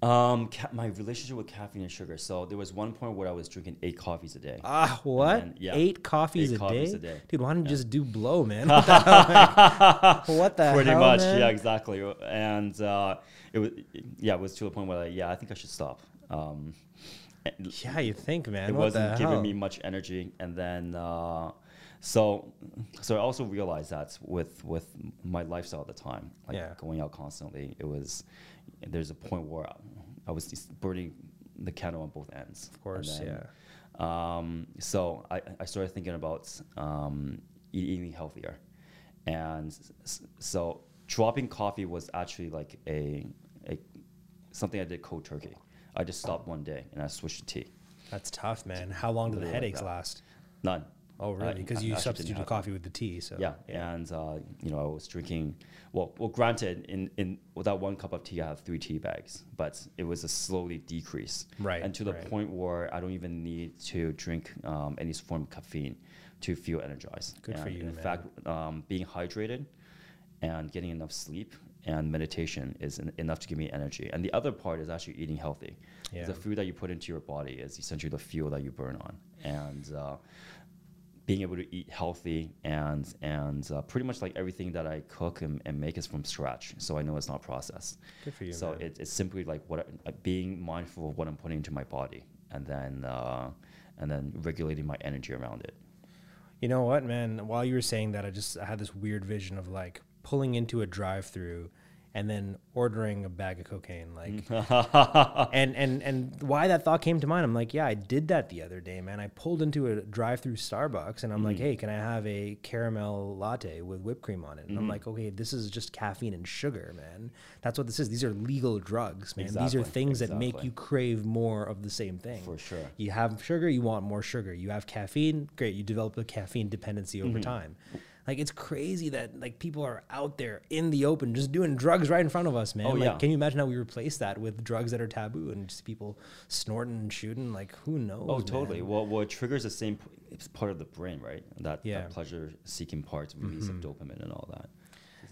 Um, ca- my relationship with caffeine and sugar. So there was one point where I was drinking eight coffees a day. Ah, what? then, yeah, Eight coffees, eight a, coffees day? a day. Dude, why don't you just do blow, man? What the hell? Like, the Pretty hell, much, man? yeah, exactly. And uh, it was, yeah, it was to the point where, like, yeah, I think I should stop. Um, Yeah, you think, man. it what wasn't giving me much energy, and then uh, so so I also realized that with with my lifestyle at the time, like Yeah. going out constantly, it was there's a point where I was just burning the candle on both ends. Of course, yeah. Um, so I, I started thinking about um, eating healthier, and so dropping coffee was actually like a, a something I did cold turkey. I just stopped one day and I switched to tea. That's tough, man. How long do the Literally like headaches last? None. Oh, really? Because you substituted coffee with the tea. So Yeah, and uh, you know I was drinking. Well, well, granted, in in with that one cup of tea, I have three tea bags, but it was a slowly decrease. Right, And to the right. point where I don't even need to drink um, any form of caffeine to feel energized. Good for you, In man. fact, um, being hydrated and getting enough sleep and meditation is en- enough to give me energy. And the other part is actually eating healthy. Yeah. The food that you put into your body is essentially the fuel that you burn on, and uh, being able to eat healthy and and uh, pretty much like everything that I cook and, and make is from scratch, so I know it's not processed. Good for you, So it, it's simply like what I, uh, being mindful of what I'm putting into my body, and then uh, and then regulating my energy around it. You know what, man? While you were saying that, I just I had this weird vision of like pulling into a drive-through and then ordering a bag of cocaine, like, and and and why that thought came to mind. I'm like, yeah, I did that the other day, man. I pulled into a drive-through Starbucks and I'm like, hey, can I have a caramel latte with whipped cream on it? And I'm like, okay, this is just caffeine and sugar, man. That's what this is. These are legal drugs, man. These are Exactly, things that make you crave more of the same thing. For sure. You have sugar, you want more sugar. You have caffeine, great. You develop a caffeine dependency Mm-hmm. over time. Like it's crazy that like people are out there in the open just doing drugs right in front of us, man. Oh, like, yeah. Can you imagine how we replace that with drugs that are taboo and just people snorting and shooting? Like who knows? Oh, totally. man? Well, it triggers the same. It's part of the brain, right? That, Yeah. Mm-hmm. that pleasure-seeking part, release of dopamine and all that.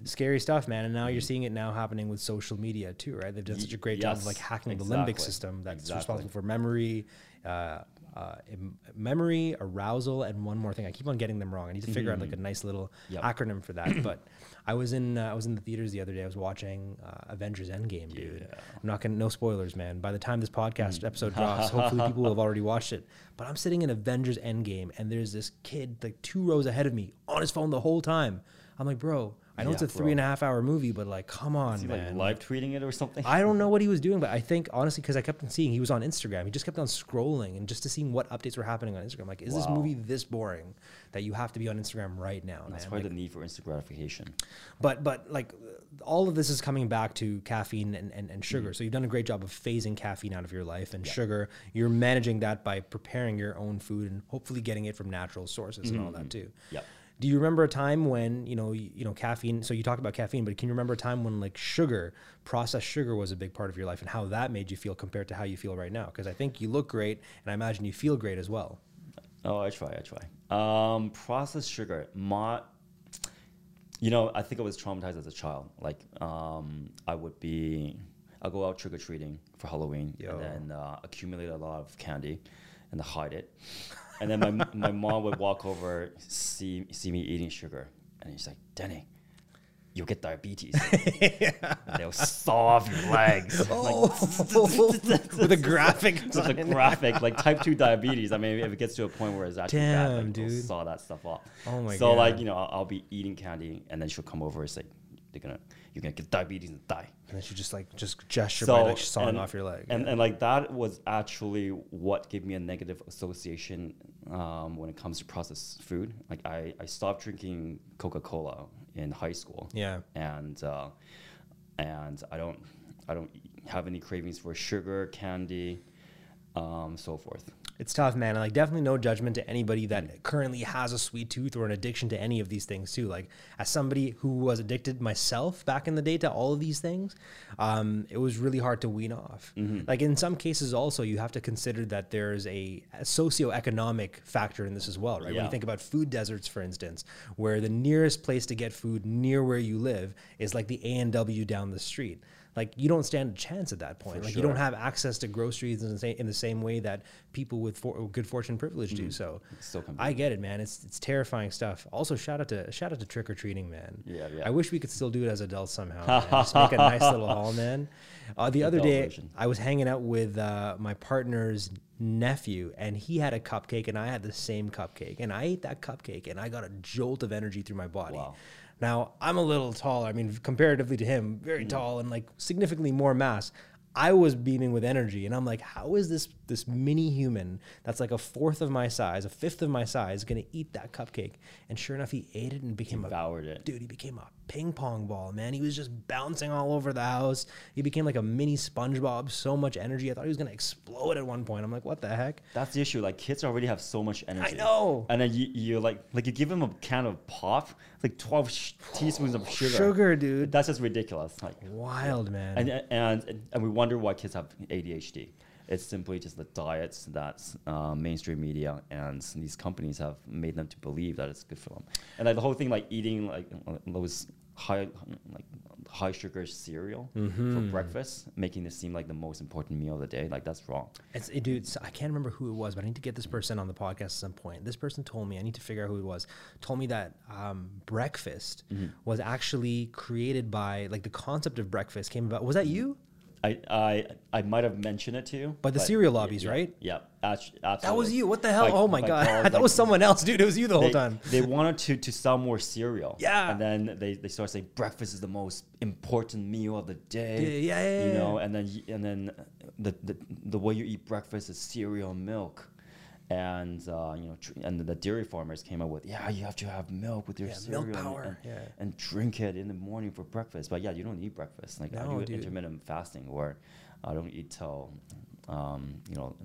Scary stuff, man. And now you're seeing it now happening with social media too, right? They've done such a great job of like hacking the limbic system that's exactly. responsible for memory, uh, uh, memory, arousal, and one more thing. I keep on getting them wrong. I need to figure out like a nice little Mm-hmm. Yep. acronym for that. but I was in uh, I was in the theaters the other day. I was watching uh, Avengers Endgame, dude. I'm not gonna no spoilers, man. By the time this podcast Mm. episode drops, hopefully people will have already watched it. But I'm sitting in Avengers Endgame, and there's this kid like two rows ahead of me on his phone the whole time. I'm like, bro. I know it's a three and a half hour movie, but like, come on, Is he man. like live tweeting it or something? I don't know what he was doing, but I think honestly, because I kept on seeing he was on Instagram, he just kept on scrolling and just to seeing what updates were happening on Instagram. Like, is this movie this boring that you have to be on Instagram right now, That's man? probably Like, the need for instant gratification. but but like all of this is coming back to caffeine and, and, and sugar. Mm-hmm. So you've done a great job of phasing caffeine out of your life and sugar. You're managing that by preparing your own food and hopefully getting it from natural sources and all that too. Mm-hmm. Yep. Do you remember a time when you know you, you know caffeine? So you talked about caffeine, but can you remember a time when like sugar, processed sugar, was a big part of your life, and how that made you feel compared to how you feel right now? Because I think you look great, and I imagine you feel great as well. Oh, I try, I try. Um, processed sugar, my, you know, I think I was traumatized as a child. Like, um, I would be, I go out trick or treating for Halloween, Yo. and then uh, accumulate a lot of candy, and hide it. And then my my mom would walk over, see see me eating sugar, and he's like, Denny. You'll get diabetes. They'll saw off your legs. Oh. With a graphic. It's a graphic, like type two diabetes. I mean, if it gets to a point where it's actually bad, Damn, like, they'll dude. saw that stuff off. Oh my So like you know, I'll, I'll be eating candy, and then she'll come over and say, "They're gonna, you're gonna get diabetes and die." And then she just like just gesture So by like sawing and- off your leg. and yeah. and like that was actually what gave me a negative association um, when it comes to processed food. Like I I stopped drinking Coca Cola in high school yeah. and uh, and I don't I don't have any cravings for sugar, candy, um, so forth. It's tough, man. Like, definitely no judgment to anybody that currently has a sweet tooth or an addiction to any of these things, too. Like, as somebody who was addicted myself back in the day to all of these things, um, it was really hard to wean off. Like, in some cases, also, you have to consider that there's a, a socioeconomic factor in this as well, right? When you think about food deserts, for instance, where the nearest place to get food near where you live is like the A and W down the street. Like you don't stand a chance at that point. For like you don't have access to groceries in the same, in the same way that people with for, good fortune privilege do. So Still can be. I get it, man. It's it's terrifying stuff. Also, shout out to shout out to trick or treating, man. Yeah, yeah. I wish we could still do it as adults somehow. Just make a nice little haul, man. Uh, the other day, version. I was hanging out with uh, my partner's nephew, and he had a cupcake, and I had the same cupcake, and I ate that cupcake, and I got a jolt of energy through my body. Wow. Now I'm a little taller. I mean, comparatively to him, very mm. tall and like significantly more mass. I was beaming with energy, and I'm like, how is this this mini human that's like a fourth of my size, a fifth of my size, gonna eat that cupcake? And sure enough, he ate it and became a Devoured it. dude. He became a ping pong ball, man. He was just bouncing all over the house. He became like a mini SpongeBob. So much energy. I thought he was gonna explode at one point. I'm like, what the heck? That's the issue. Like kids already have so much energy. I know. And then you you like like you give them a can of pop, like twelve sh- teaspoons of sugar. Sugar, dude. That's just ridiculous. Like Wild, man. and and and we wonder why kids have ADHD. It's simply just the diets that uh, mainstream media and these companies have made them to believe that it's good for them. And like the whole thing, like eating like those high like high sugar cereal for breakfast, making this seem like the most important meal of the day. Like that's wrong. It's, it, dude, so I can't remember who it was, but I need to get this person on the podcast at some point. This person told me, I need to figure out who it was, told me that um, breakfast Mm-hmm. was actually created by, like, the concept of breakfast came about. Was that you? I I, I might have mentioned it to you. By the but cereal lobbies, yeah, right? Yeah, absolutely. That was you. What the hell? By- oh my God. Thought that was someone else, dude. It was you the whole they, time. They wanted to, to sell more cereal. Yeah. And then they, they started saying breakfast is the most important meal of the day. Yeah, yeah, yeah, You know, and then and then the, the the way you eat breakfast is cereal and milk. And uh, you know, tr- and the dairy farmers came up with, yeah, you have to have milk with your Yeah, cereal milk and- power, and, yeah. and drink it in the morning for breakfast. But yeah, you don't eat breakfast. Like I do intermittent fasting, or I don't eat till um, you know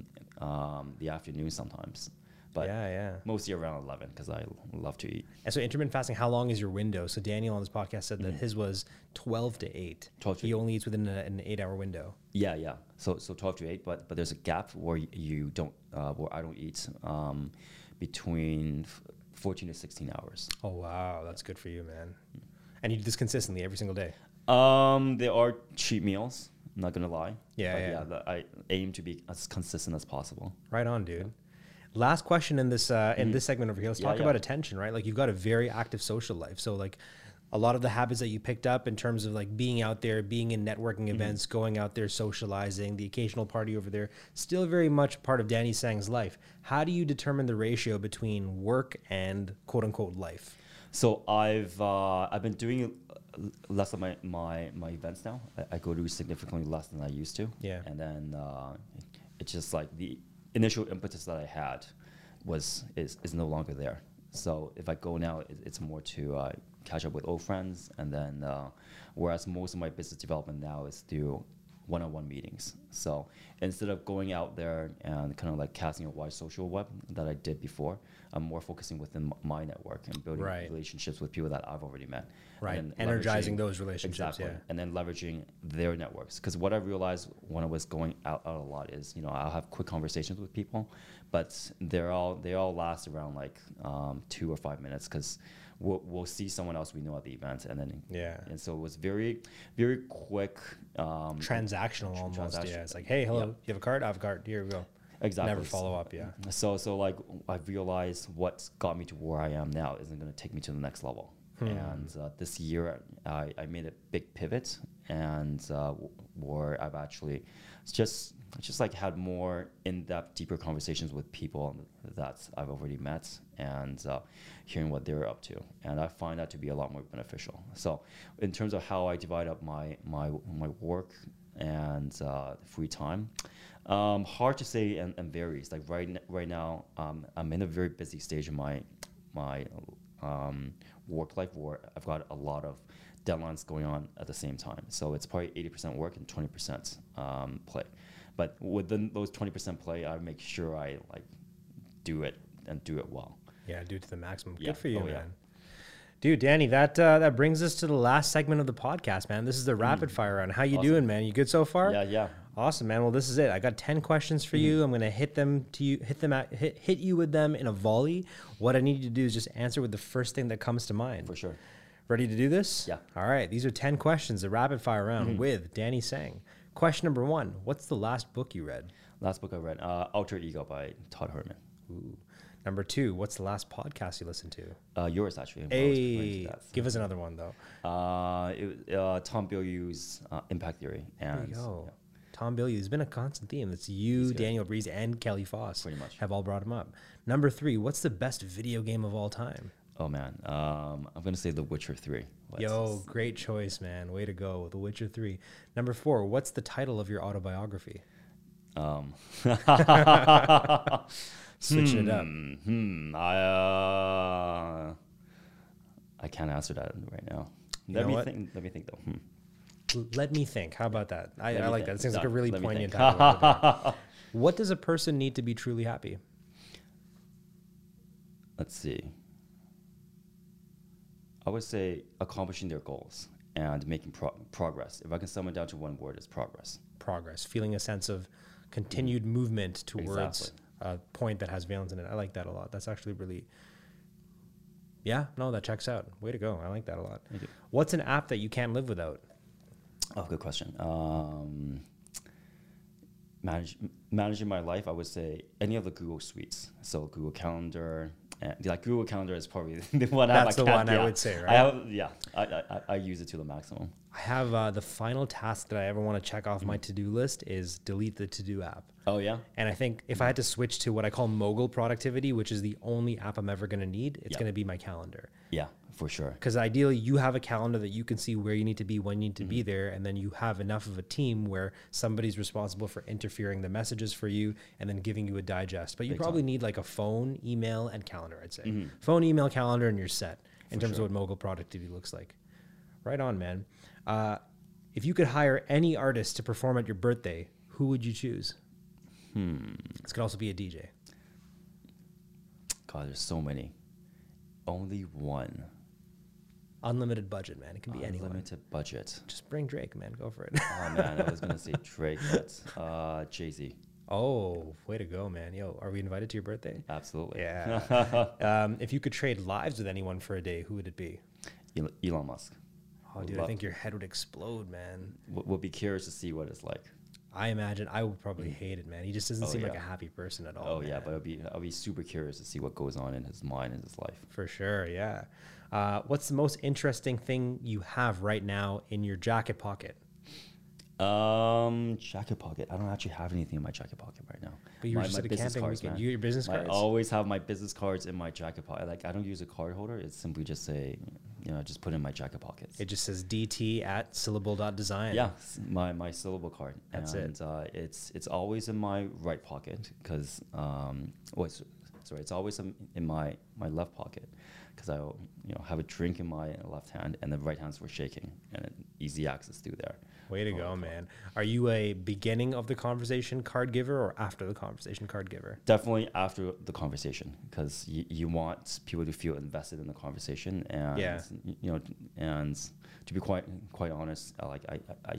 um, the afternoon sometimes. But yeah, yeah. mostly around 11 because I love to eat. And so intermittent fasting, how long is your window? So Daniel on this podcast said that his was 12 to 8. 12 Mm-hmm. to he only eats within a, an eight hour window. Yeah, yeah. So so 12 to 8, but but there's a gap where you don't uh, where I don't eat um, between f- 14 to 16 hours. Oh, wow. That's good for you, man. And you do this consistently every single day. Um, there are cheat meals. I'm not gonna lie. Yeah, but yeah. the- I aim to be as consistent as possible. Right on, dude. Last question in this uh, in this segment over here. Let's Mm-hmm. Yeah, talk yeah. about attention, right? Like you've got a very active social life. So like a lot of the habits that you picked up in terms of like being out there, being in networking Mm-hmm. events, going out there socializing, the occasional party over there, still very much part of Danny Tsang's life. How do you determine the ratio between work and quote unquote life? So I've uh, I've been doing less of my, my, my events now. I, I go to significantly less than I used to. Yeah. And then uh, it's just like the initial impetus that I had was is, is no longer there. So if I go now, it, it's more to uh, catch up with old friends, and then uh, whereas most of my business development now is through one-on-one meetings. So instead of going out there and kind of like casting a wide social web that I did before, I'm more focusing within my network and building Right. relationships with people that I've already met. Right. And Energizing those relationships, Exactly. yeah. And then leveraging their networks. Because what I realized when I was going out, out a lot is, you know, I'll have quick conversations with people, but they're all they all last around like um, two or five minutes because we'll, we'll see someone else we know at the event and then Yeah. and so it was very very quick um, Transactional tr- almost. transaction. Yeah. It's like, hey, hello, Yep. you have a card? I have a card. Here we go. Exactly. Never follow up. Yeah. So so like I realized what got me to where I am now isn't going to take me to the next level. Hmm. And uh, this year I, I made a big pivot, and uh, where I've actually just just like had more in-depth, deeper conversations with people that I've already met, and uh, hearing what they're up to, and I find that to be a lot more beneficial. So, in terms of how I divide up my my my work and uh, free time. Um, hard to say and, and varies. Like right right now, um, I'm in a very busy stage of my my um, work life where I've got a lot of deadlines going on at the same time. So it's probably 80% work and 20% um, play. But within those 20% play, I make sure I like do it and do it well. Yeah. Do it to the maximum. Yeah. Good for you, Oh, yeah. man. Dude, Danny, that uh, that brings us to the last segment of the podcast, man. This is the rapid mm. fire round. How you Awesome. doing, man? You good so far? Yeah, yeah. Awesome, man. Well, this is it. I got ten questions for you. Mm-hmm. I'm gonna hit them to you, hit them at, hit hit you with them in a volley. What I need you to do is just answer with the first thing that comes to mind. For sure. Ready to do this? Yeah. All right. These are ten questions, the rapid fire round mm-hmm. with Danny Tsang. Question number one: What's the last book you read? Last book I read, uh, Alter Ego by Todd Herman. Ooh. Number two: What's the last podcast you listened to? Uh, yours actually. I was referring to Hey, that. give us another one though. Uh, it, uh, Tom Bilyeu's uh, Impact Theory. And There you go. yeah. Tom Bilyeu has been a constant theme. It's you, Daniel Breeze, and Kelly Foss. Pretty much. have all brought him up. Number three: What's the best video game of all time? Oh man, um, I'm gonna say The Witcher Three. What's Yo, great choice, man. Way to go. The Witcher 3. Number four, what's the title of your autobiography? Um, Switching it up. hmm, hmm, I uh, I can't answer that right now. Let know me what? think. Let me think though. Hmm. Let me think. How about that? I, I like think. that. It seems like a really poignant title. what does a person need to be truly happy? Let's see. I would say accomplishing their goals and making pro- progress. If I can sum it down to one word, it's progress. Progress, feeling a sense of continued movement towards Exactly. a point that has valence in it. I like that a lot. That's actually really. Yeah, no, that checks out. Way to go. I like that a lot. What's an app that you can't live without? Oh, good question. Um, manage, managing my life, I would say any of the Google suites. So Google Calendar, like Google Calendar is probably the one. That's the can't- one I would say, I right? have, yeah, I, I, I use it to the maximum. I have uh, the final task that I ever want to check off my to do list is delete the to do app. Oh yeah, And I think if I had to switch to what I call mogul productivity, which is the only app I'm ever going to need, it's Yeah. going to be my calendar. yeah, for sure. Because ideally, you have a calendar that you can see where you need to be, when you need to be Mm-hmm. there, and then you have enough of a team where somebody's responsible for interfering the messages for you and then giving you a digest. But you Big probably need like a phone, email, and calendar. I'd say Mm-hmm. phone, email, calendar, and you're set in terms of what mogul productivity looks like. Right on, man. Uh, if you could hire any artist to perform at your birthday, who would you choose? Hmm. This could also be a DJ. God, there's so many. Only one. Unlimited budget, man. It can be anyone. Unlimited budget. Just bring Drake, man. Go for it. Oh man, I was gonna say Drake, but uh, Jay Z. oh, way to go, man. Yo, are we invited to your birthday? Absolutely. Yeah. um, if you could trade lives with anyone for a day, who would it be? Elon Musk. Oh, dude, I think your head would explode, man. We'll be curious to see what it's like. I imagine I would probably hate it, man. He just doesn't Oh, seem like a happy person at all. Oh yeah, but I'll be I'll be super curious to see what goes on in his mind and his life. for sure, yeah. Uh, what's the most interesting thing you have right now in your jacket pocket? Um, jacket pocket. I don't actually have anything in my jacket pocket right now. But you were My- just my at a business camping cards, weekend. man. You your business I always have my business cards in my jacket pocket. Like I don't use a card holder. It's simply just say, you know, just put in my jacket pockets. It just says DT at syllable.design. yeah, s- my my syllable card. That's it. Uh, it's it's always in my right pocket because um, right? It's always in in my my left pocket because I you know have a drink in my left hand and the right hands were shaking and easy access through there. Way to go, man. Are you a beginning of the conversation card giver or after the conversation card giver? Definitely after the conversation because y- you want people to feel invested in the conversation and Yeah. you know and to be quite quite honest, uh, like I, I- I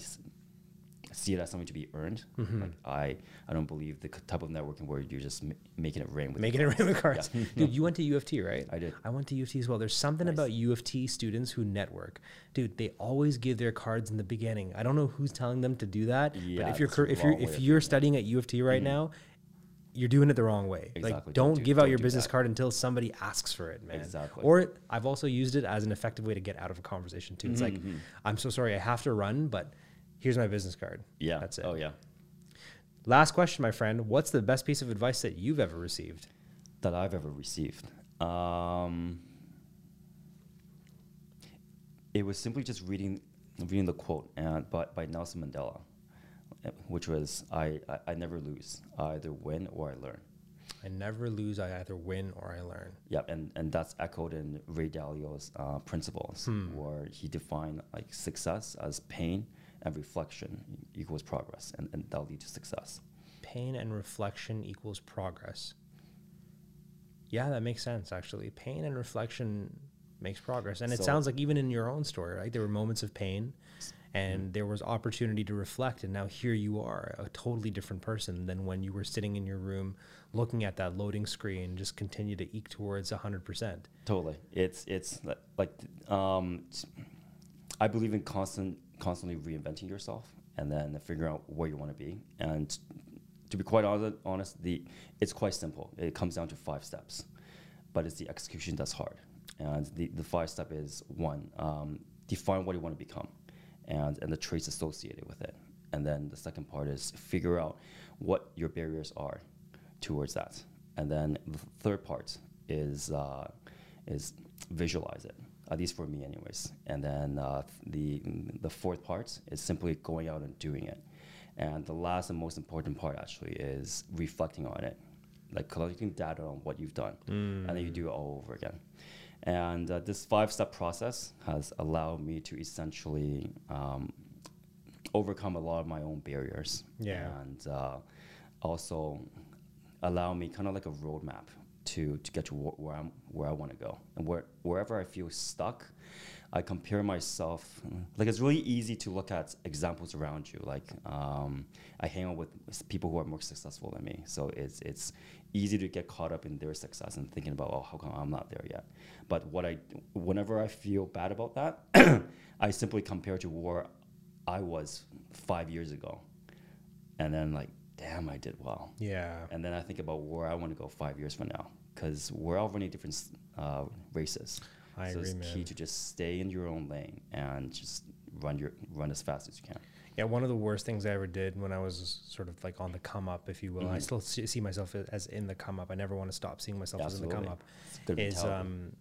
see it as something to be earned. Mm-hmm. Like I I don't believe the type of networking where you're just ma- making it rain with Making it rain with cards. Yeah. Dude, you went to U of T, right? I did. I went to U of T as well. There's something Nice. about U of T students who network. Dude, they always give their cards in the beginning. I don't know who's telling them to do that, yeah, but if you're if you're if you're studying at U of T right now, you're doing it the wrong way. Like Exactly. don't, Don't do- give out don't your business that. card until somebody asks for it, man. Exactly. Or I've also used it as an effective way to get out of a conversation too. It's like, Mm-hmm. I'm so sorry, I have to run, but here's my business card. Yeah. That's it. Oh yeah. Last question, my friend. What's the best piece of advice that you've ever received? that I've ever received. Um, it was simply just reading reading the quote and by, by Nelson Mandela, which was I, I, I never lose. I either win or I learn. I never lose. I either win or I learn. Yep, and, and that's echoed in Ray Dalio's uh, principles, where he defined like success as pain and reflection equals progress, and, and that'll lead to success. Pain and reflection equals progress. Yeah, that makes sense, actually. Pain and reflection makes progress. And it So- sounds like even in your own story, right? There were moments of pain and there was opportunity to reflect. And now here you are, a totally different person than when you were sitting in your room looking at that loading screen, just continue to eke towards 100%. Totally. It's it's like um, I believe in constant constantly reinventing yourself and then figuring out where you want to be. And to be quite honest, the it's quite simple. It comes down to five steps, but it's the execution that's hard. And the, the five step is one, um, define what you want to become, and and the traits associated with it. And then the second part is figure out what your barriers are towards that. And then the third part is uh, is visualize it, at least for me, anyways. And then uh, the the fourth part is simply going out and doing it. And the last and most important part actually is reflecting on it, like collecting data on what you've done, and then you do it all over again. And uh, this five-step process has allowed me to essentially um, overcome a lot of my own barriers. Yeah. And uh, also allow me kind of like a roadmap to to get to wh- where I'm where I want to go and where wherever I feel stuck. I compare myself. Like it's really easy to look at examples around you. Like um, I hang out with people who are more successful than me, so it's it's easy to get caught up in their success and thinking about, oh, how come I'm not there yet? But what I, whenever I feel bad about that, I simply compare to where I was five years ago, and then like, damn, I did well. Yeah. And then I think about where I want to go five years from now, because we're all running different uh, races. I so agree, it's key man. to just stay in your own lane and just run your run as fast as you can. Yeah, one of the worst things I ever did when I was sort of like on the come up, if you will. I Mhm. still see, myself as in the come up. I never want to stop seeing myself as in the come up. It's a good Is um,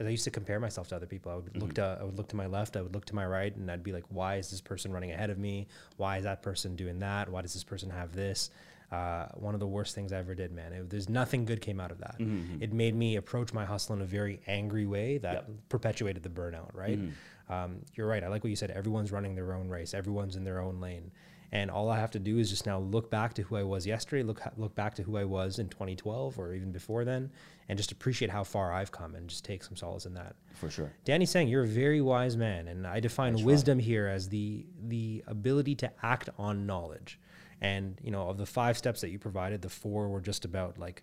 as I used to compare myself to other people. I would look Mm-hmm. to I would look to my left, I would look to my right, and I'd be like, why is this person running ahead of me? Why is that person doing that? Why does this person have this? Uh, one of the worst things I ever did, man. It, there's nothing good came out of that. Mhm. It made me approach my hustle in a very angry way that Yep. perpetuated the burnout. Right? Mhm. Um, you're right. I like what you said. Everyone's running their own race. Everyone's in their own lane. And all I have to do is just now look back to who I was yesterday, look look back to who I was in 2012 or even before then, and just appreciate how far I've come and just take some solace in that. For sure. Danny Tsang you're a very wise man, and I define try. wisdom here as the the ability to act on knowledge. And you know, of the five steps that you provided, the four were just about like,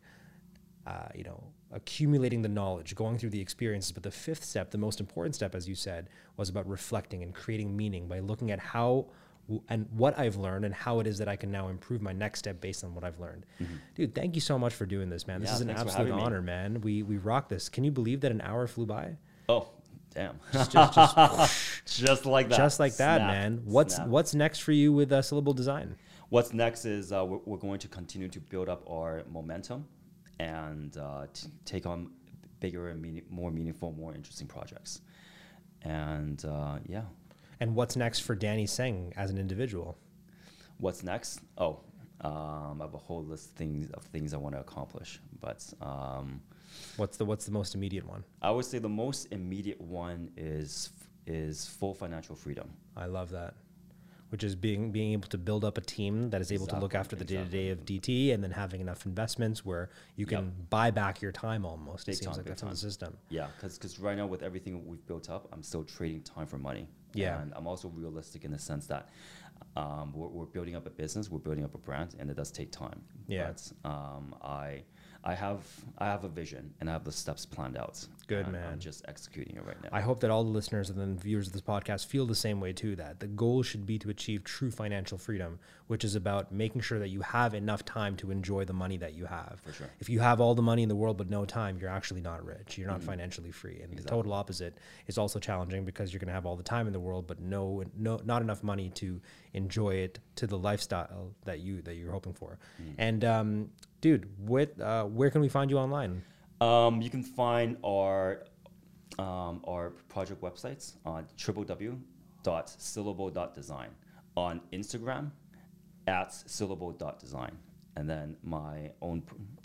uh, you know, accumulating the knowledge, going through the experiences. But the fifth step, the most important step, as you said, was about reflecting and creating meaning by looking at how w- and what I've learned and how it is that I can now improve my next step based on what I've learned. Dude, thank you so much for doing this, man. This Mm-hmm. Yeah, is an absolute having me. honor, man. We we rock this. Can you believe that an hour flew by? Oh, damn. Just, just, just just like that. just like that, Snap. man. What's Snap. what's next for you with uh, syllable design? What's next is uh, we're, we're going to continue to build up our momentum and uh, t- take on bigger and meaning, more meaningful, more interesting projects. And uh, yeah, And what's next for Danny Singh as an individual? what's next? Oh, Um, I have a whole list of things of things I want to accomplish, but um, What's the what's the most immediate one? I would say the most immediate one is is full financial freedom. I love that. Which is being being able to build up a team that is able to look after the day to day of DT, and then having enough investments where you can buy back your time. Almost, it Big seems time, like that's the system. Yeah, because right now with everything we've built up, I'm still trading time for money. Yeah. and I'm also realistic in the sense that um, we're, we're building up a business, we're building up a brand, and it does take time. Yeah. But um, I, I have I have a vision and I have the steps planned out. Good, man. I'm just executing it right now. I hope that all the listeners and then viewers of this podcast feel the same way too. That the goal should be to achieve true financial freedom, which is about making sure that you have enough time to enjoy the money that you have. For sure. If you have all the money in the world but no time, you're actually not rich. You're not financially free. And the total opposite is also challenging because you're going to have all the time in the world but no, no, not enough money to enjoy it to the lifestyle that you that you're hoping for. And um, dude, what, uh, where can we find you online? Um, you can find our um, our project websites on www.syllable.design on Instagram at syllable.design and then my own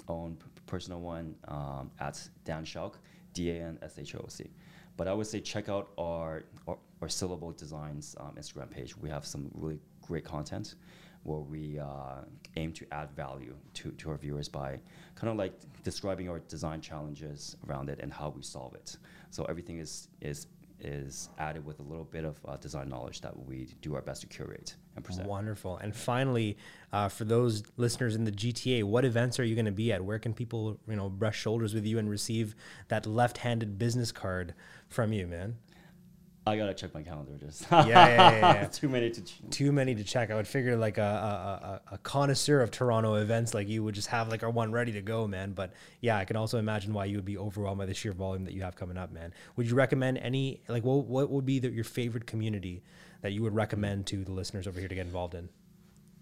own personal one um, at Dan Shoc, D A N S H O C. But I would say check out our our, our Syllable Designs um, Instagram page. We have some really great content where we uh, aim to add value to, to our viewers by kind of like describing our design challenges around it and how we solve it. So everything is is is added with a little bit of uh, design knowledge that we do our best to curate and present. Wonderful. And finally, uh, for those listeners in the GTA, what events are you going to be at? Where can people, you know, brush shoulders with you and receive that left-handed business card from you, man? I gotta check my calendar. Just Yeah, yeah, yeah, yeah. too many to. ch- Too many to check. I would figure like a, a, a, a connoisseur of Toronto events like you would just have like a one ready to go, man. But yeah, I can also imagine why you would be overwhelmed by the sheer volume that you have coming up, man. Would you recommend any like what what would be the, your favorite community that you would recommend to the listeners over here to get involved in?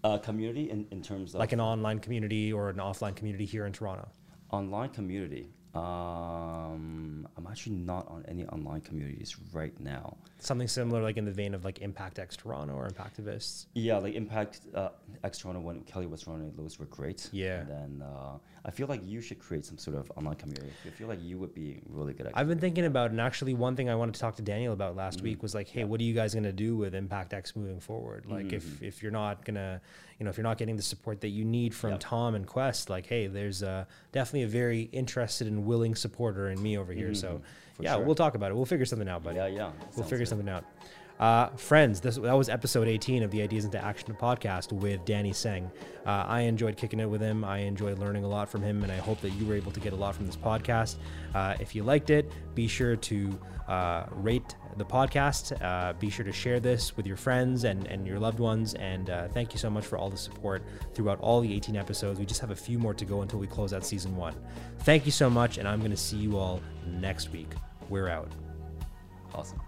Uh, community in, in terms of Like an online community or an offline community here in Toronto? online community. Um, I'm actually not on any online communities right now. Something similar, like in the vein of like Impact X Toronto or Impactivists. Yeah, like Impact uh, X Toronto when Kelly was running those were great. Yeah. And then uh, I feel like you should create some sort of online community. I feel like you would be really good at. I've been thinking about, and actually, one thing I wanted to talk to Daniel about last week mm-hmm. was like, hey, what are you guys gonna do with Impact X moving forward? Like, if mm-hmm. if you're not gonna, you know, if you're not getting the support that you need from Yep. Tom and Quest, like, hey, there's uh, definitely a very interested and willing supporter in me over here. Mm-hmm. So, For yeah, sure. we'll talk about it. We'll figure something out, buddy. yeah, yeah. We'll figure good. something out. Uh, friends, this that was episode 18 of the Ideas into Action podcast with Danny Tsang. Uh, I enjoyed kicking it with him. I enjoyed learning a lot from him, and I hope that you were able to get a lot from this podcast. Uh, if you liked it, be sure to uh, rate the podcast. Uh, be sure to share this with your friends and, and your loved ones. And uh, thank you so much for all the support throughout all the 18 episodes. We just have a few more to go until we close out season one. Thank you so much, and I'm going to see you all next week. We're out. Awesome.